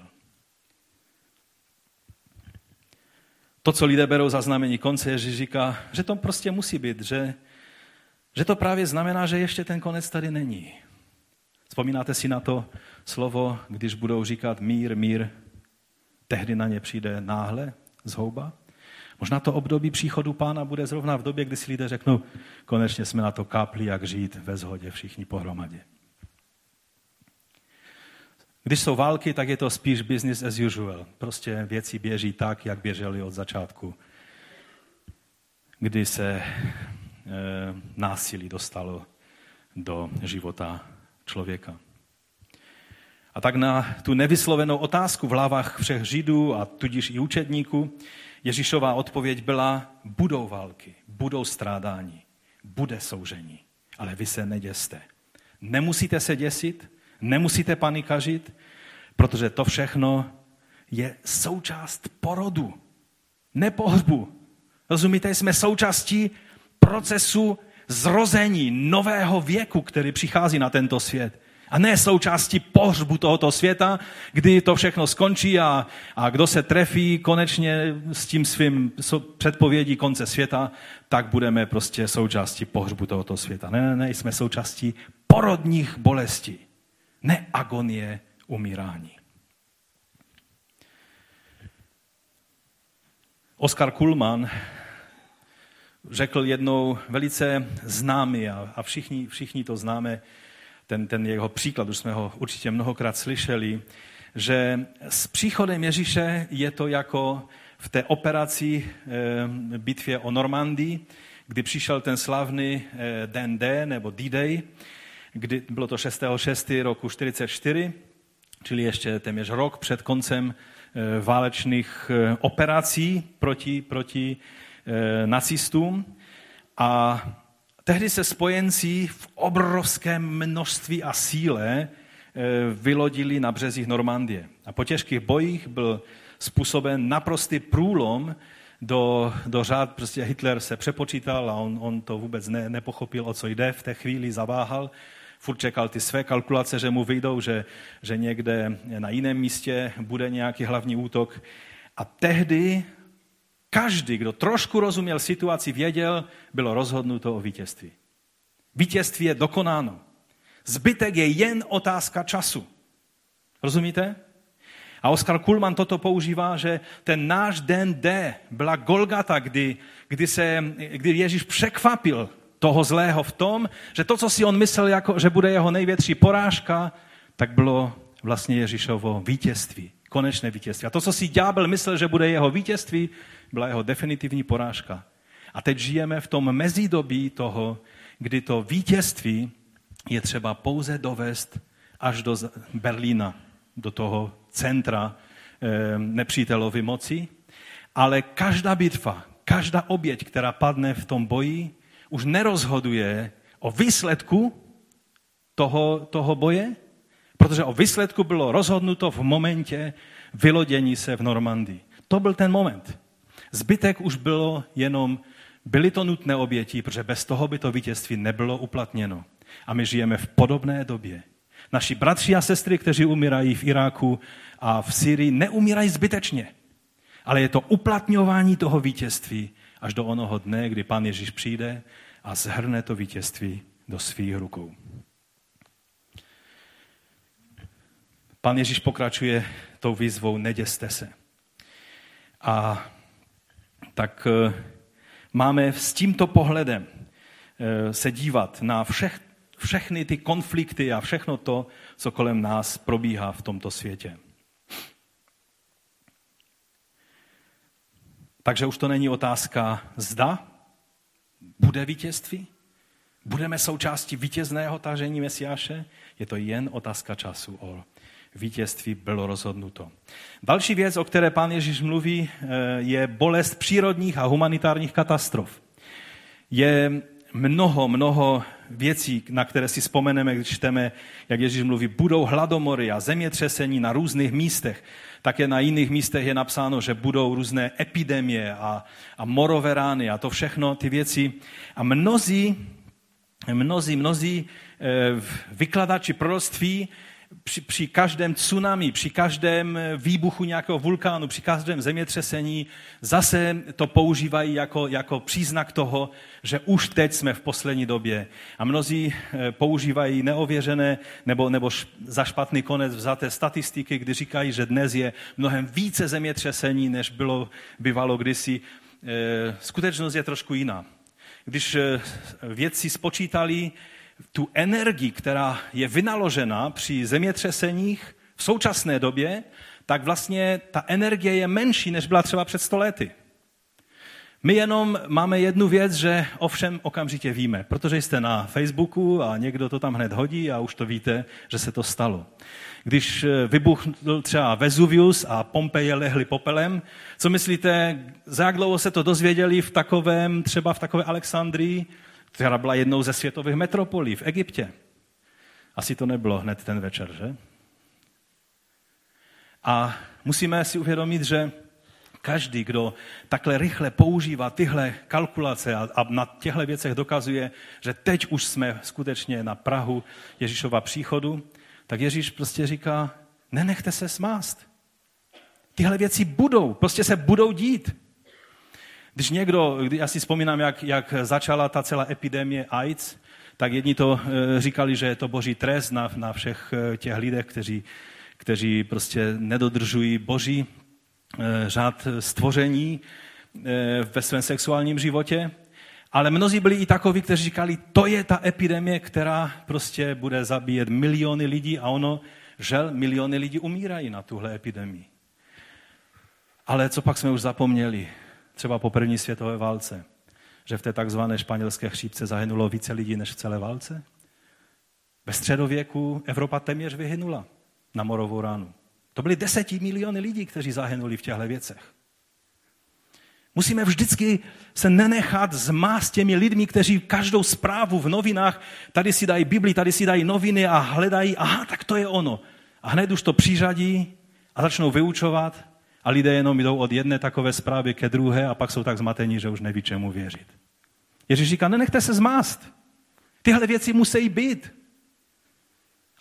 To, co lidé berou za znamení konce, Ježíš říká, že to prostě musí být, že, že to právě znamená, že ještě ten konec tady není. Vzpomínáte si na to slovo, když budou říkat mír, mír, tehdy na ně přijde náhle zhouba? Možná to období příchodu pána bude zrovna v době, kdy si lidé řeknou, konečně jsme na to kápli, jak žít ve shodě všichni pohromadě. Když jsou války, tak je to spíš business as usual. Prostě věci běží tak, jak běžely od začátku, kdy se e, násilí dostalo do života člověka. A tak na tu nevyslovenou otázku v hlavách všech Židů a tudíž i učedníků Ježíšová odpověď byla, budou války, budou strádání, bude soužení, ale vy se neděste. Nemusíte se děsit, Nemusíte panikařit, protože to všechno je součást porodu, ne pohřbu. Rozumíte, jsme součástí procesu zrození nového věku, který přichází na tento svět. A ne součástí pohřbu tohoto světa, kdy to všechno skončí a, a kdo se trefí konečně s tím svým předpovědí konce světa, tak budeme prostě součástí pohřbu tohoto světa. Ne, ne, ne, jsme součástí porodních bolestí ne agonie umírání. Oskar Kulman řekl jednou velice známý a, a všichni, všichni to známe, ten, ten jeho příklad, už jsme ho určitě mnohokrát slyšeli, že s příchodem Ježíše je to jako v té operaci e, bitvě o Normandii, kdy přišel ten slavný e, den D nebo D-Day, kdy bylo to 6.6. roku 44, čili ještě téměř rok před koncem eh, válečných eh, operací proti, proti eh, nacistům. A tehdy se spojenci v obrovském množství a síle vylodili na březích Normandie. A po těžkých bojích byl způsoben naprostý průlom do, do řád, prostě Hitler se přepočítal a on, on to vůbec ne, nepochopil, o co jde, v té chvíli zaváhal furt čekal ty své kalkulace, že mu vyjdou, že, že někde na jiném místě bude nějaký hlavní útok. A tehdy každý, kdo trošku rozuměl situaci, věděl, bylo rozhodnuto o vítězství. Vítězství je dokonáno. Zbytek je jen otázka času. Rozumíte? A Oskar Kulman toto používá, že ten náš den D byla Golgata, kdy, kdy, se, kdy Ježíš překvapil toho zlého v tom, že to, co si on myslel, jako, že bude jeho největší porážka, tak bylo vlastně Ježíšovo vítězství, konečné vítězství. A to, co si ďábel myslel, že bude jeho vítězství, byla jeho definitivní porážka. A teď žijeme v tom mezidobí toho, kdy to vítězství je třeba pouze dovést až do Berlína, do toho centra eh, nepřítelovy moci. Ale každá bitva, každá oběť, která padne v tom boji, už nerozhoduje o výsledku toho, toho boje, protože o výsledku bylo rozhodnuto v momentě vylodění se v Normandii. To byl ten moment. Zbytek už bylo jenom, byly to nutné oběti, protože bez toho by to vítězství nebylo uplatněno. A my žijeme v podobné době. Naši bratři a sestry, kteří umírají v Iráku a v Syrii, neumírají zbytečně. Ale je to uplatňování toho vítězství až do onoho dne, kdy pan Ježíš přijde a zhrne to vítězství do svých rukou. Pan Ježíš pokračuje tou výzvou neděste se. A tak eh, máme s tímto pohledem eh, se dívat na všech, všechny ty konflikty a všechno to, co kolem nás probíhá v tomto světě. Takže už to není otázka zda bude vítězství, budeme součástí vítězného tažení Mesiáše, je to jen otázka času. O vítězství bylo rozhodnuto. Další věc, o které pán Ježíš mluví, eh, je bolest přírodních a humanitárních katastrof. Je mnoho, mnoho věcí, na které si vzpomeneme, když čteme, jak Ježíš mluví, budou hladomory a zemětřesení na různých místech. Také na jiných místech je napsáno, že budou různé epidemie a, a morové rány a to všechno, ty věci. A mnozí, mnozí, mnozí eh, vykladači proroctví při, při každém tsunami, při každém výbuchu nějakého vulkánu, při každém zemětřesení zase to používají jako, jako příznak toho, že už teď jsme v poslední době. A mnozí eh, používají neověřené nebo, nebo za špatný konec vzaté statistiky, kdy říkají, že dnes je mnohem více zemětřesení, než bylo bývalo kdysi. Eh, skutečnost je trošku jiná. Když eh, vědci spočítali, tu energii, která je vynaložena při zemětřeseních v současné době, tak vlastně ta energie je menší, než byla třeba před stolety. My jenom máme jednu věc, že ovšem okamžitě víme, protože jste na Facebooku a někdo to tam hned hodí a už to víte, že se to stalo. Když eh, vybuchl třeba Vesuvius a Pompeje lehly popelem, co myslíte, za jak dlouho se to dozvěděli v takovém, třeba v takové Alexandrii, která byla jednou ze světových metropolí v Egyptě. Asi to nebylo hned ten večer, že? A musíme si uvědomit, že každý, kdo takhle rychle používá tyhle kalkulace a, a na těchto věcech dokazuje, že teď už jsme skutečně na Prahu Ježíšova příchodu, tak Ježíš prostě říká, nenechte se smást. Tyhle věci budou, prostě se budou dít. Když někdo, já si vzpomínám, jak, jak začala ta celá epidemie AIDS, tak jedni to eh, říkali, že je to boží trest na, na všech eh, těch lidech, kteří, kteří prostě nedodržují boží eh, řád stvoření ve svém sexuálním životě. Ale mnozí byli i takoví, kteří říkali, to je ta epidemie, která prostě bude zabíjet miliony lidí a ono, žel, miliony lidí umírají na tuhle epidemii. Ale co pak jsme už zapomněli? Třeba po první světové válce, že v té takzvané španělské chřípce zahynulo více lidí než v celé válce? Ve středověku Evropa téměř vyhynula na morovou ránu. To byly deseti miliony lidí, kteří zahynuli v těchto věcech. Musíme vždycky se nenechat zmást těmi lidmi, kteří každou zprávu v novinách, tady si dají Bibli, tady si dají noviny a hledají, aha, tak to je ono. A hned už to přiřadí a začnou vyučovat a lidé jenom jdou od jedné takové zprávy ke druhé a pak jsou tak zmatení, že už neví, čemu věřit. Ježíš říká, nenechte se zmást. Tyhle věci musí být.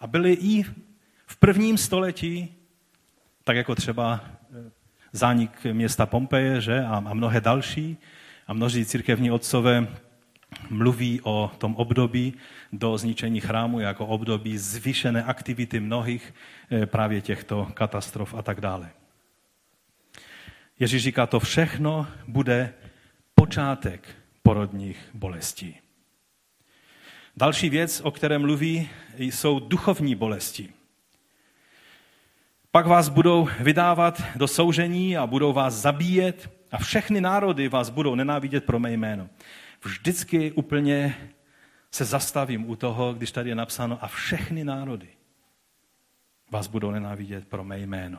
A byly i v prvním století, tak jako třeba eh, zánik města Pompeje, že? A, a mnohé další. A množí církevní otcové mluví o tom období do zničení chrámu jako období zvýšené aktivity mnohých eh, právě těchto katastrof a tak dále. Ježíš říká, to všechno bude počátek porodních bolestí. Další věc, o které mluví, jsou duchovní bolesti. Pak vás budou vydávat do soužení a budou vás zabíjet a všechny národy vás budou nenávidět pro mé jméno. Vždycky úplně se zastavím u toho, když tady je napsáno a všechny národy vás budou nenávidět pro mé jméno.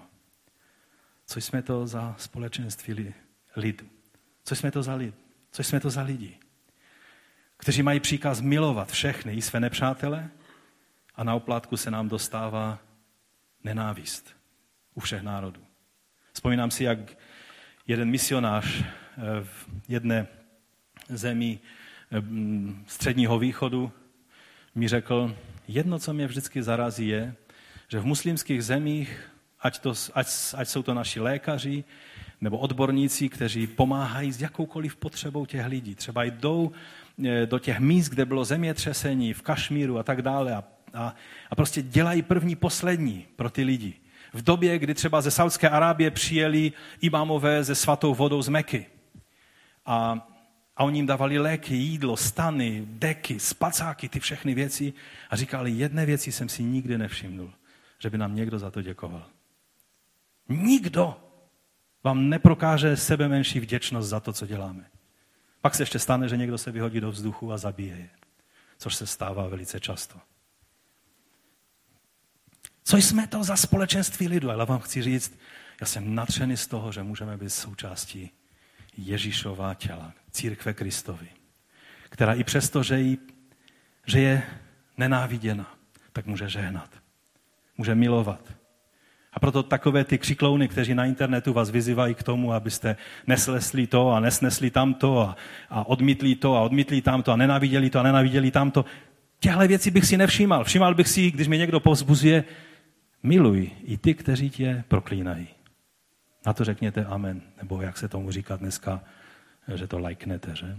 Co jsme to za společenství lidu? Co jsme to za lid? Co jsme to za lidi? Kteří mají příkaz milovat všechny i své nepřátele a na oplátku se nám dostává nenávist u všech národů. Vzpomínám si, jak jeden misionář eh, v jedné zemi eh, středního východu mi řekl, jedno, co mě vždycky zarazí, je, že v muslimských zemích, ať, to, ať, ať jsou to naši lékaři nebo odborníci, kteří pomáhají s jakoukoliv potřebou těch lidí, třeba jdou eh, do těch míst, kde bylo zemětřesení, v Kašmíru a tak dále a, a, a prostě dělají první, poslední pro ty lidi v době, kdy třeba ze Saudské Arábie přijeli imámové ze svatou vodou z Meky. A, a oni jim dávali léky, jídlo, stany, deky, spacáky, ty všechny věci. A říkali, jedné věci jsem si nikdy nevšimnul, že by nám někdo za to děkoval. Nikdo vám neprokáže sebe menší vděčnost za to, co děláme. Pak se ještě stane, že někdo se vyhodí do vzduchu a zabije je, což se stává velice často. Co jsme to za společenství lidu? Ale vám chci říct, já jsem natřený z toho, že můžeme být součástí Ježíšova těla, církve Kristovi, která i přesto, že, jí, že je nenáviděna, tak může žehnat, může milovat. A proto takové ty křiklouny, kteří na internetu vás vyzývají k tomu, abyste neslesli to a nesnesli tamto a, a odmítli to a odmítli tamto a nenáviděli to a nenáviděli tamto, těhle věci bych si nevšímal. Všímal bych si, když mě někdo povzbuzuje, Miluj i ty, kteří tě proklínají. Na to řekněte amen, nebo jak se tomu říká dneska, že to lajknete, že?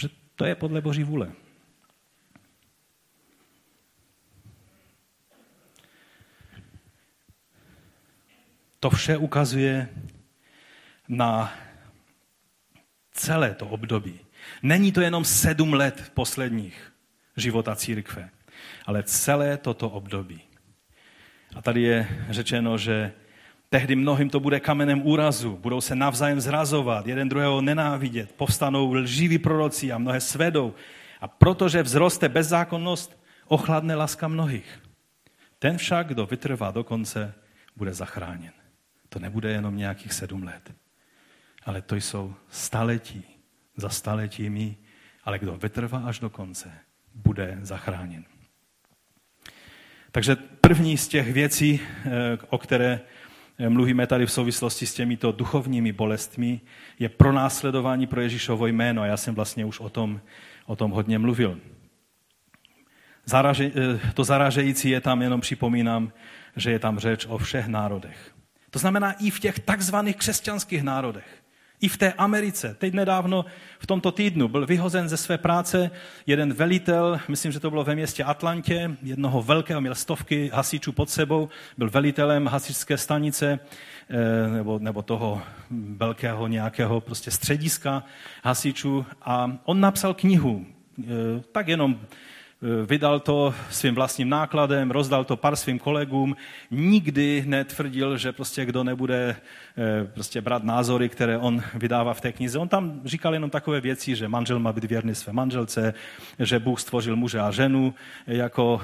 Že to je podle Boží vůle. To vše ukazuje na celé to období. Není to jenom sedm let posledních života církve ale celé toto období. A tady je řečeno, že tehdy mnohým to bude kamenem úrazu, budou se navzájem zrazovat, jeden druhého nenávidět, povstanou lživí proroci a mnohé svedou. A protože vzroste bezzákonnost, ochladne láska mnohých. Ten však, kdo vytrvá do konce, bude zachráněn. To nebude jenom nějakých sedm let, ale to jsou staletí za staletími, ale kdo vytrvá až do konce, bude zachráněn. Takže první z těch věcí, eh, o které eh, mluvíme tady v souvislosti s těmito duchovními bolestmi, je pronásledování pro Ježíšovo jméno. Já jsem vlastně už o tom, o tom hodně mluvil. Zaraže, eh, to zaražející je tam, jenom připomínám, že je tam řeč o všech národech. To znamená i v těch takzvaných křesťanských národech. I v té Americe. Teď nedávno v tomto týdnu byl vyhozen ze své práce jeden velitel, myslím, že to bylo ve městě Atlantě, jednoho velkého, měl stovky hasičů pod sebou, byl velitelem hasičské stanice eh, nebo, nebo toho velkého nějakého prostě střediska hasičů a on napsal knihu, eh, tak jenom vydal to svým vlastním nákladem, rozdal to pár svým kolegům, nikdy netvrdil, že prostě kdo nebude eh, prostě brát názory, které on vydává v té knize. On tam říkal jenom takové věci, že manžel má být věrný své manželce, že Bůh stvořil muže a ženu, jako,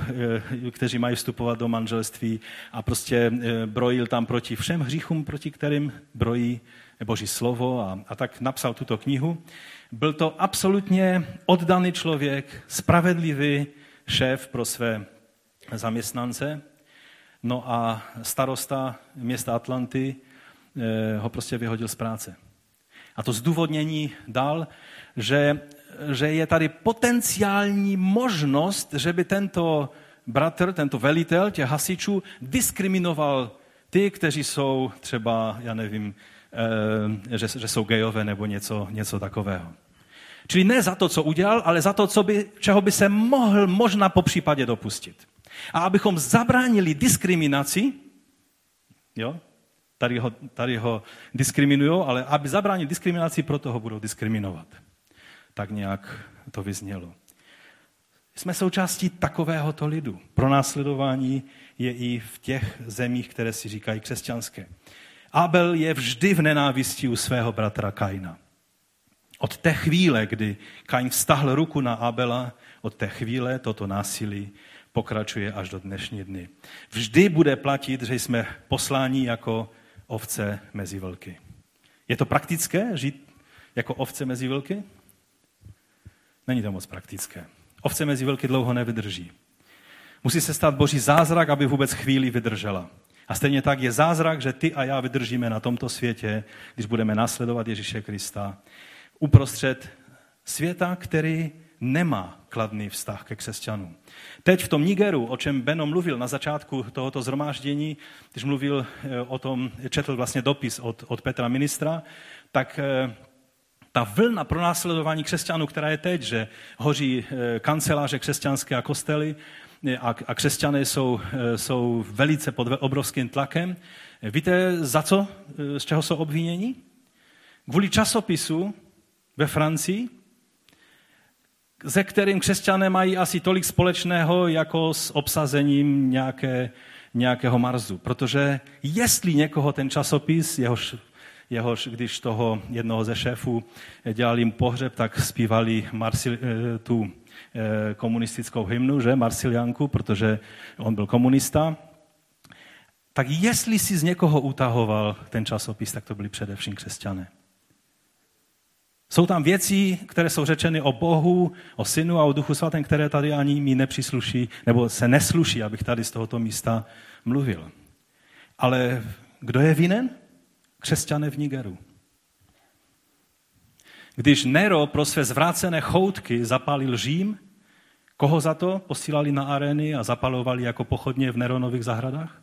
eh, kteří mají vstupovat do manželství a prostě brojil tam proti všem hříchům, proti kterým brojí Boží slovo a, a tak napsal tuto knihu. Byl to absolutně oddaný člověk, spravedlivý šéf pro své zaměstnance. No a starosta města Atlanty eh, ho prostě vyhodil z práce. A to zdůvodnění dal, že, že je tady potenciální možnost, že by tento bratr, tento velitel těch hasičů diskriminoval ty, kteří jsou třeba, já nevím, že, že jsou gejové nebo něco, něco takového. Čili ne za to, co udělal, ale za to, co by, čeho by se mohl možná po případě dopustit. A abychom zabránili diskriminaci, jo, tady ho, tady ho diskriminují, ale aby zabránili diskriminaci, proto ho budou diskriminovat. Tak nějak to vyznělo. Jsme součástí takovéhoto lidu. Pro následování je i v těch zemích, které si říkají křesťanské. Abel je vždy v nenávisti u svého bratra Kaina. Od té chvíle, kdy Kain vztahl ruku na Abela, od té chvíle toto násilí pokračuje až do dnešní dny. Vždy bude platit, že jsme posláni jako ovce mezi vlky. Je to praktické žít jako ovce mezi vlky? Není to moc praktické. Ovce mezi vlky dlouho nevydrží. Musí se stát boží zázrak, aby vůbec chvíli vydržela. A stejně tak je zázrak, že ty a já vydržíme na tomto světě, když budeme následovat Ježíše Krista uprostřed světa, který nemá kladný vztah ke křesťanům. Teď v tom Nigeru, o čem Beno mluvil na začátku tohoto zhromáždění, když mluvil eh, o tom, četl vlastně dopis od, od Petra ministra, tak eh, ta vlna pronásledování křesťanů, která je teď, že hoří eh, kanceláře křesťanské a kostely a, a křesťané jsou, jsou velice pod obrovským tlakem. Víte, za co, z čeho jsou obviněni? Kvůli časopisu ve Francii, se kterým křesťané mají asi tolik společného jako s obsazením nějaké, nějakého Marsu. Protože jestli někoho ten časopis, jehož, jehož když toho jednoho ze šéfů dělali jim pohřeb, tak zpívali Marsil, eh, tu komunistickou hymnu, že, Marsilianku, protože on byl komunista, tak jestli si z někoho utahoval ten časopis, tak to byli především křesťané. Jsou tam věci, které jsou řečeny o Bohu, o Synu a o Duchu Svatém, které tady ani mi nepřísluší, nebo se nesluší, abych tady z tohoto místa mluvil. Ale kdo je vinen? Křesťané v Nigeru. Když Nero pro své zvrácené choutky zapálil Řím, koho za to posílali na arény a zapalovali jako pochodně v Neronových zahradách?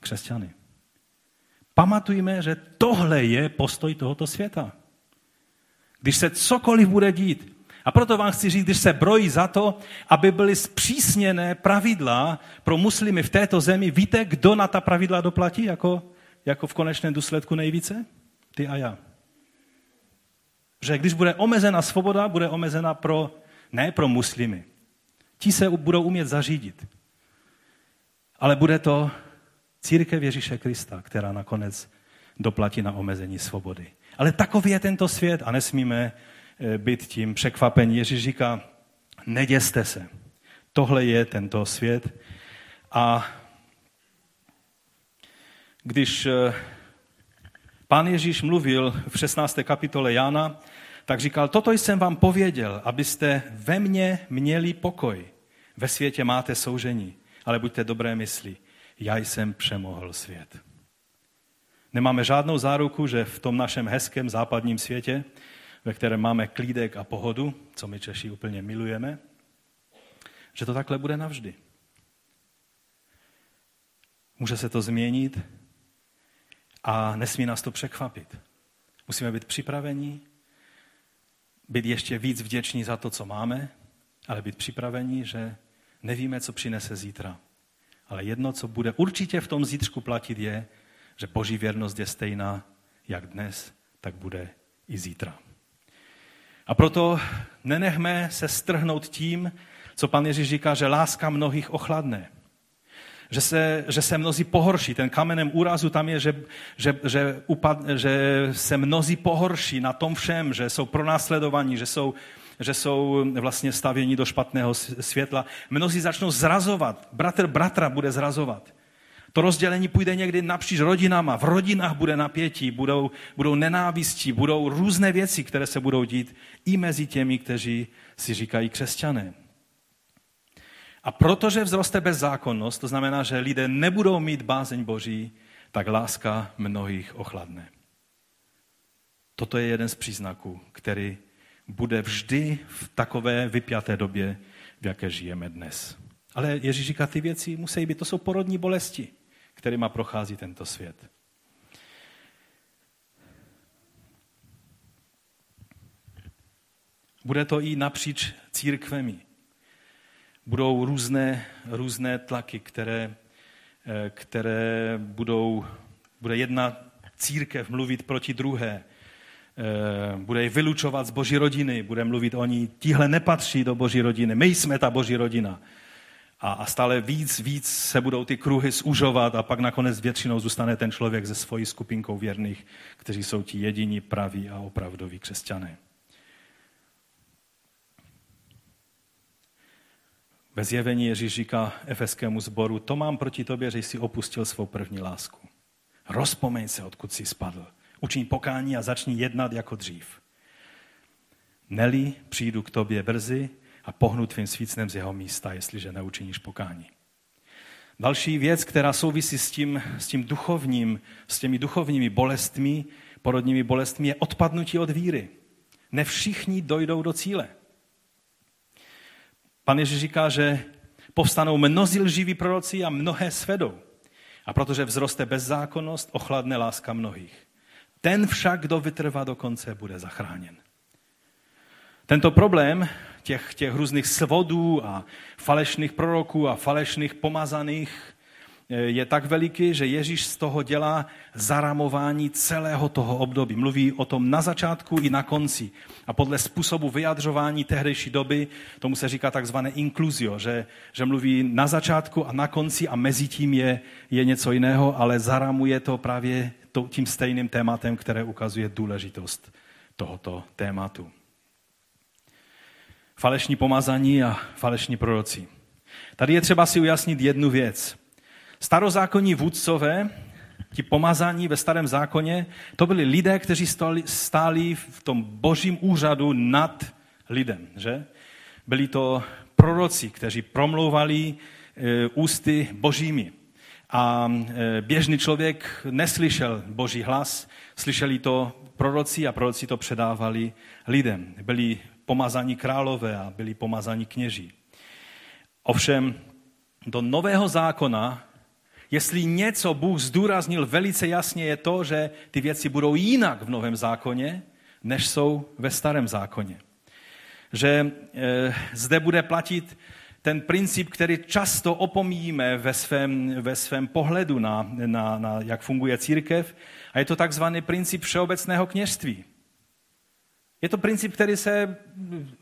Křesťany. Pamatujme, že tohle je postoj tohoto světa. Když se cokoliv bude dít. A proto vám chci říct, když se brojí za to, aby byly zpřísněné pravidla pro muslimy v této zemi, víte, kdo na ta pravidla doplatí jako, jako v konečném důsledku nejvíce? Ty a já. Že když bude omezena svoboda, bude omezena pro, ne pro muslimy. Ti se budou umět zařídit. Ale bude to církev Ježíše Krista, která nakonec doplatí na omezení svobody. Ale takový je tento svět a nesmíme eh, být tím překvapení. Ježíš říká, neděste se. Tohle je tento svět. A když eh, pán Ježíš mluvil v 16. kapitole Jana, tak říkal, toto jsem vám pověděl, abyste ve mně měli pokoj. Ve světě máte soužení, ale buďte dobré mysli. Já jsem přemohl svět. Nemáme žádnou záruku, že v tom našem hezkém západním světě, ve kterém máme klídek a pohodu, co my Češi úplně milujeme, že to takhle bude navždy. Může se to změnit a nesmí nás to překvapit. Musíme být připraveni, být ještě víc vděční za to, co máme, ale být připraveni, že nevíme, co přinese zítra. Ale jedno, co bude určitě v tom zítřku platit, je, že boží věrnost je stejná, jak dnes, tak bude i zítra. A proto nenechme se strhnout tím, co pan Ježíš říká, že láska mnohých ochladne. Že se, že se mnozí pohorší. Ten kamenem úrazu tam je, že, že, že, upad, že se mnozí pohorší na tom všem, že jsou pronásledovaní, že jsou, že jsou vlastně stavěni do špatného světla. Mnozí začnou zrazovat. Bratr bratra bude zrazovat. To rozdělení půjde někdy napříč rodinama. V rodinách bude napětí, budou, budou nenávistí, budou různé věci, které se budou dít i mezi těmi, kteří si říkají křesťané. A protože vzroste bezzákonnost, to znamená, že lidé nebudou mít bázeň Boží, tak láska mnohých ochladne. Toto je jeden z příznaků, který bude vždy v takové vypjaté době, v jaké žijeme dnes. Ale Ježíš říká, ty věci musí být, to jsou porodní bolesti kterýma prochází tento svět. Bude to i napříč církvemi. Budou různé, různé tlaky, které, eh, které budou, bude jedna církev mluvit proti druhé, eh, bude je vylučovat z boží rodiny, bude mluvit o ní, tihle nepatří do boží rodiny, my jsme ta boží rodina. A, a stále víc, víc se budou ty kruhy zužovat a pak nakonec většinou zůstane ten člověk se svojí skupinkou věrných, kteří jsou ti jediní praví a opravdoví křesťané. Ve zjevení Ježíš říká efeskému sboru, to mám proti tobě, že jsi opustil svou první lásku. Rozpomeň se, odkud jsi spadl. Učiň pokání a začni jednat jako dřív. Neli, přijdu k tobě brzy a pohnu tvým svícnem z jeho místa, jestliže neučiníš pokání. Další věc, která souvisí s tím, s tím duchovním, s těmi duchovními bolestmi, porodními bolestmi, je odpadnutí od víry. Ne všichni dojdou do cíle. Pan Ježíš říká, že povstanou mnozí lživí proroci a mnohé svedou. A protože vzroste bezzákonnost, ochladne láska mnohých. Ten však, kdo vytrvá do konce, bude zachráněn. Tento problém těch, těch různých svodů a falešných proroků a falešných pomazaných je tak veliký, že Ježíš z toho dělá zaramování celého toho období. Mluví o tom na začátku i na konci. A podle způsobu vyjadřování tehdejší doby, tomu se říká takzvané inkluzio, že, že mluví na začátku a na konci a mezi tím je, je něco jiného, ale zaramuje to právě tím stejným tématem, které ukazuje důležitost tohoto tématu. Falešní pomazaní a falešní proroci. Tady je třeba si ujasnit jednu věc. Starozákonní vůdcové, ti pomazaní ve starém zákoně, to byli lidé, kteří stáli, stáli v tom božím úřadu nad lidem. Že? Byli to proroci, kteří promlouvali e, ústy božími. A e, běžný člověk neslyšel boží hlas, slyšeli to proroci a proroci to předávali lidem. Byli pomazaní králové a byli pomazaní kněží. Ovšem do nového zákona Jestli něco Bůh zdůraznil velice jasně, je to, že ty věci budou jinak v Novém zákoně, než jsou ve Starém zákoně. Že e, zde bude platit ten princip, který často opomíjíme ve svém, ve svém pohledu na, na, na, jak funguje církev, a je to takzvaný princip všeobecného kněžství. Je to princip, který se,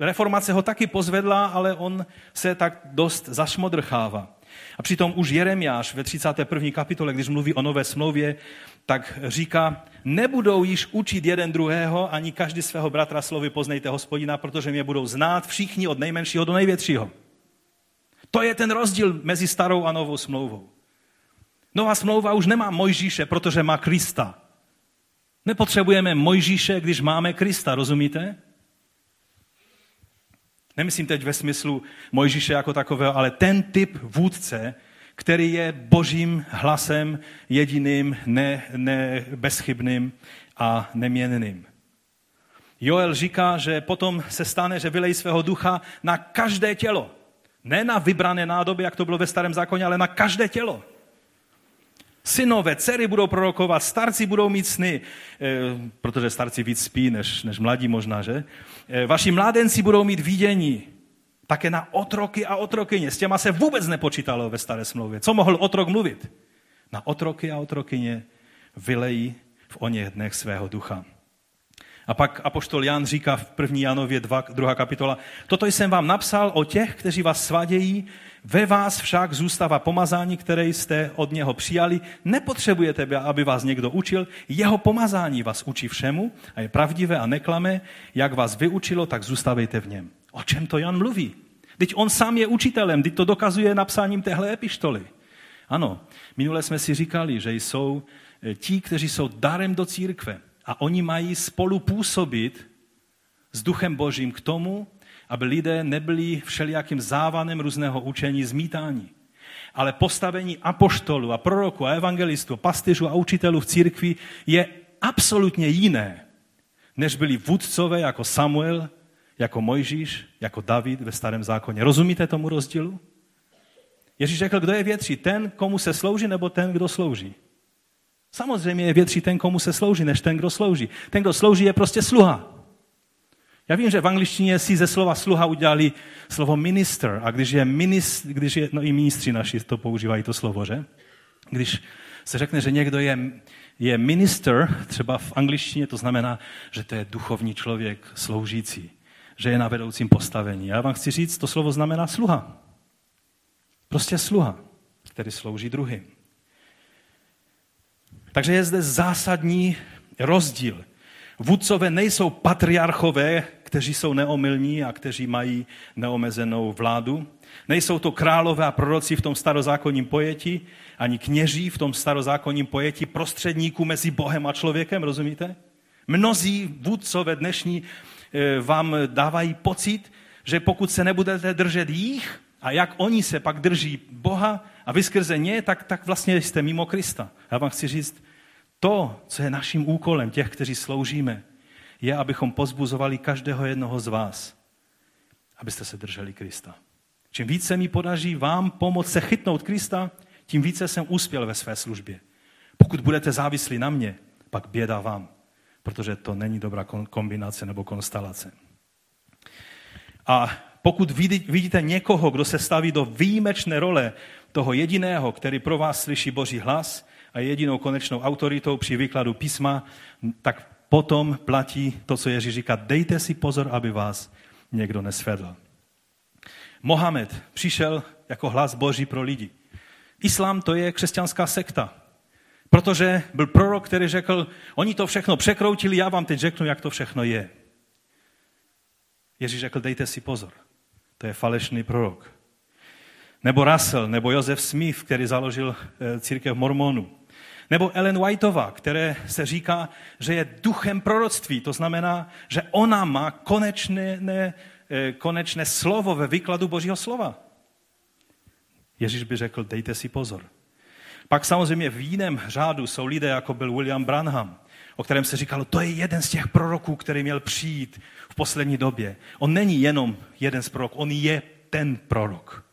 reformace ho taky pozvedla, ale on se tak dost zašmodrchává. A přitom už Jeremiáš ve 31. kapitole, když mluví o nové smlouvě, tak říká, nebudou již učit jeden druhého, ani každý svého bratra slovy poznejte hospodina, protože mě budou znát všichni od nejmenšího do největšího. To je ten rozdíl mezi starou a novou smlouvou. Nová smlouva už nemá Mojžíše, protože má Krista. Nepotřebujeme Mojžíše, když máme Krista, rozumíte? Nemyslím teď ve smyslu Mojžíše jako takového, ale ten typ vůdce, který je božím hlasem jediným, ne, ne bezchybným a neměnným. Joel říká, že potom se stane, že vylejí svého ducha na každé tělo. Ne na vybrané nádoby, jak to bylo ve starém zákoně, ale na každé tělo. Synové, dcery budou prorokovat, starci budou mít sny, eh, protože starci víc spí než, než mladí možná, že? Eh, vaši mládenci budou mít vidění. Také na otroky a otrokyně. S těma se vůbec nepočítalo ve staré smlouvě. Co mohl otrok mluvit? Na otroky a otrokyně vylejí v o něch dnech svého ducha. A pak apoštol Jan říká v 1. Janově 2, 2. kapitola, toto jsem vám napsal o těch, kteří vás svadějí, ve vás však zůstává pomazání, které jste od něho přijali. Nepotřebujete, aby vás někdo učil. Jeho pomazání vás učí všemu a je pravdivé a neklame. Jak vás vyučilo, tak zůstavejte v něm. O čem to Jan mluví? Teď on sám je učitelem, teď to dokazuje napsáním téhle epištoly. Ano, minule jsme si říkali, že jsou eh, ti, kteří jsou darem do církve a oni mají spolu působit s duchem božím k tomu, aby lidé nebyli všelijakým závanem různého učení zmítání. Ale postavení apoštolu a proroku a evangelistů, pastyřů a učitelů v církvi je absolutně jiné, než byli vůdcové jako Samuel, jako Mojžíš, jako David ve starém zákoně. Rozumíte tomu rozdílu? Ježíš řekl, kdo je větší, ten, komu se slouží, nebo ten, kdo slouží. Samozřejmě je větší ten, komu se slouží, než ten, kdo slouží. Ten, kdo slouží, je prostě sluha. Já vím, že v angličtině si ze slova sluha udělali slovo minister a když je, minist, když je no i ministři naši to používají to slovo, že? Když se řekne, že někdo je, je minister, třeba v angličtině, to znamená, že to je duchovní člověk sloužící, že je na vedoucím postavení. Já vám chci říct, to slovo znamená sluha. Prostě sluha, který slouží druhým. Takže je zde zásadní rozdíl. Vůdcové nejsou patriarchové, kteří jsou neomylní a kteří mají neomezenou vládu. Nejsou to králové a proroci v tom starozákonním pojetí, ani kněží v tom starozákonním pojetí prostředníků mezi Bohem a člověkem, rozumíte? Mnozí vůdcové dnešní eh, vám dávají pocit, že pokud se nebudete držet jich a jak oni se pak drží Boha a vy skrze ně, tak, tak vlastně jste mimo Krista. Já vám chci říct, to, co je naším úkolem, těch, kteří sloužíme, je, abychom pozbuzovali každého jednoho z vás, abyste se drželi Krista. Čím více mi podaří vám pomoct se chytnout Krista, tím více jsem uspěl ve své službě. Pokud budete závislí na mě, pak běda vám, protože to není dobrá kombinace nebo konstelace. A pokud vidíte někoho, kdo se staví do výjimečné role toho jediného, který pro vás slyší Boží hlas a je jedinou konečnou autoritou při výkladu písma, tak potom platí to, co Ježíš říká, dejte si pozor, aby vás někdo nesvedl. Mohamed přišel jako hlas Boží pro lidi. Islám to je křesťanská sekta. Protože byl prorok, který řekl, oni to všechno překroutili, já vám teď řeknu, jak to všechno je. Ježíš řekl, dejte si pozor. To je falešný prorok. Nebo Russell, nebo Josef Smith, který založil eh, církev mormonů. Nebo Ellen Whiteová, které se říká, že je duchem proroctví. To znamená, že ona má konečné, ne, eh, konečné slovo ve výkladu Božího slova. Ježíš by řekl, dejte si pozor. Pak samozřejmě v jiném řádu jsou lidé, jako byl William Branham, o kterém se říkalo, to je jeden z těch proroků, který měl přijít v poslední době. On není jenom jeden z proroků, on je ten prorok.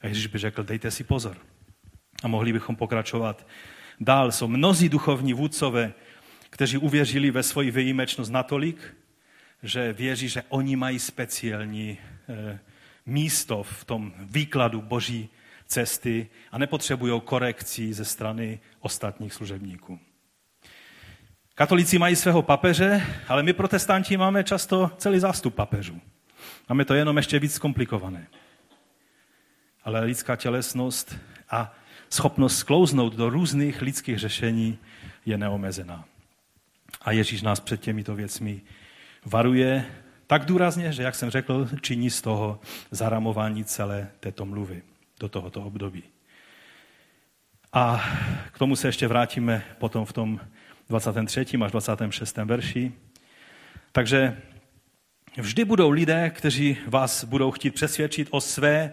A Ježíš by řekl, dejte si pozor. A mohli bychom pokračovat dál. Jsou mnozí duchovní vůdcové, kteří uvěřili ve svoji výjimečnost natolik, že věří, že oni mají speciální eh, místo v tom výkladu boží cesty a nepotřebují korekcí ze strany ostatních služebníků. Katolíci mají svého papeže, ale my protestanti máme často celý zástup papežů. Máme to jenom ještě víc komplikované. Ale lidská tělesnost a schopnost sklouznout do různých lidských řešení je neomezená. A Ježíš nás před těmito věcmi varuje tak důrazně, že, jak jsem řekl, činí z toho zaramování celé této mluvy do tohoto období. A k tomu se ještě vrátíme potom v tom 23. až 26. verši. Takže vždy budou lidé, kteří vás budou chtít přesvědčit o své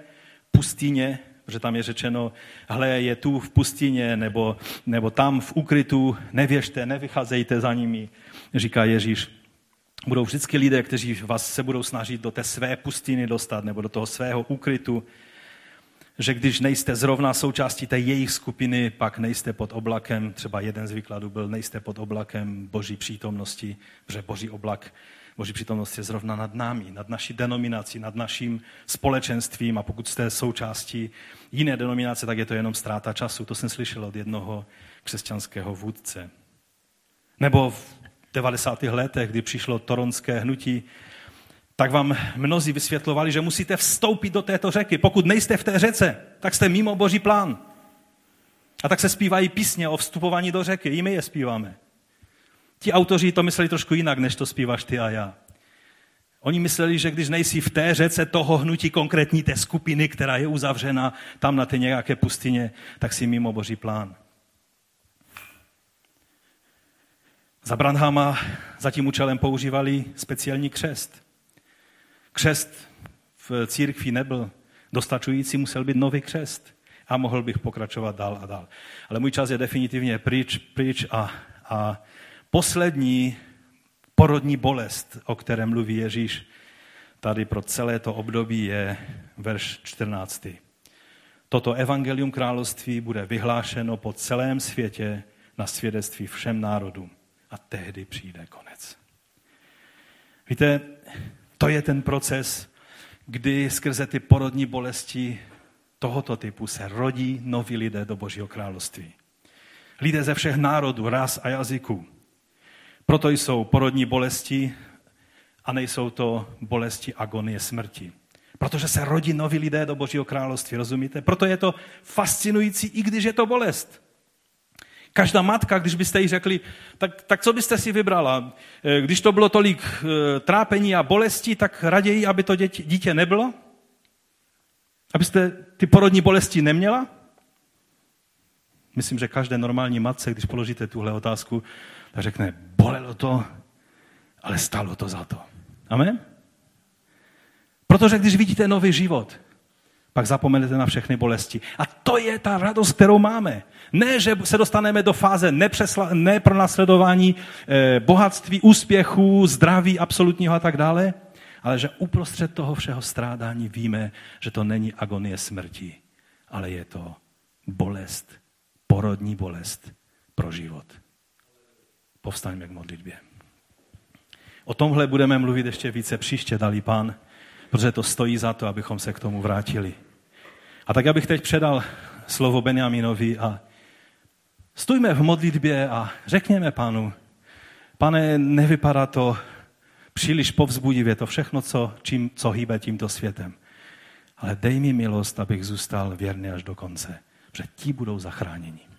pustině, protože tam je řečeno, hle, je tu v pustině, nebo, nebo tam v ukrytu, nevěřte, nevycházejte za nimi, říká Ježíš. Budou vždycky lidé, kteří vás se budou snažit do té své pustiny dostat, nebo do toho svého ukrytu, že když nejste zrovna součástí té jejich skupiny, pak nejste pod oblakem, třeba jeden z výkladů byl, nejste pod oblakem boží přítomnosti, protože boží oblak, boží přítomnost je zrovna nad námi, nad naší denominací, nad naším společenstvím a pokud jste součástí jiné denominace, tak je to jenom ztráta času. To jsem slyšel od jednoho křesťanského vůdce. Nebo v 90. letech, kdy přišlo toronské hnutí, tak vám mnozí vysvětlovali, že musíte vstoupit do této řeky. Pokud nejste v té řece, tak jste mimo boží plán. A tak se zpívají písně o vstupování do řeky. I my je zpíváme. Ti autoři to mysleli trošku jinak, než to zpíváš ty a já. Oni mysleli, že když nejsi v té řece toho hnutí konkrétní té skupiny, která je uzavřena tam na té nějaké pustině, tak si mimo boží plán. Za Branhama za tím účelem používali speciální křest. Křest v církvi nebyl dostačující, musel být nový křest. A mohl bych pokračovat dál a dál. Ale můj čas je definitivně pryč, pryč a, a poslední porodní bolest, o které mluví Ježíš tady pro celé to období, je verš 14. Toto evangelium království bude vyhlášeno po celém světě na svědectví všem národům a tehdy přijde konec. Víte, to je ten proces, kdy skrze ty porodní bolesti tohoto typu se rodí noví lidé do Božího království. Lidé ze všech národů, ras a jazyků. Proto jsou porodní bolesti a nejsou to bolesti agonie smrti. Protože se rodí noví lidé do Božího království, rozumíte? Proto je to fascinující, i když je to bolest. Každá matka, když byste jí řekli, tak, tak co byste si vybrala? Eh, když to bylo tolik eh, trápení a bolesti, tak raději, aby to dítě, dítě nebylo? Abyste ty porodní bolesti neměla? Myslím, že každé normální matce, když položíte tuhle otázku, tak řekne, bolelo to, ale stalo to za to. Amen? Protože když vidíte nový život, pak zapomenete na všechny bolesti. A to je ta radost, kterou máme. Ne, že se dostaneme do fáze nepřesla, nepronásledování eh, bohatství, úspěchů, zdraví absolutního a tak dále, ale že uprostřed toho všeho strádání víme, že to není agonie smrti, ale je to bolest, porodní bolest pro život. Povstaňme k modlitbě. O tomhle budeme mluvit ještě více příště, dalí pán, protože to stojí za to, abychom se k tomu vrátili. A tak abych teď předal slovo Benjaminovi a stůjme v modlitbě a řekněme pánu, pane, nevypadá to příliš povzbudivě, to všechno, co, čím, co hýbe tímto světem. Ale dej mi milost, abych zůstal věrný až do konce, protože ti budou zachráněni.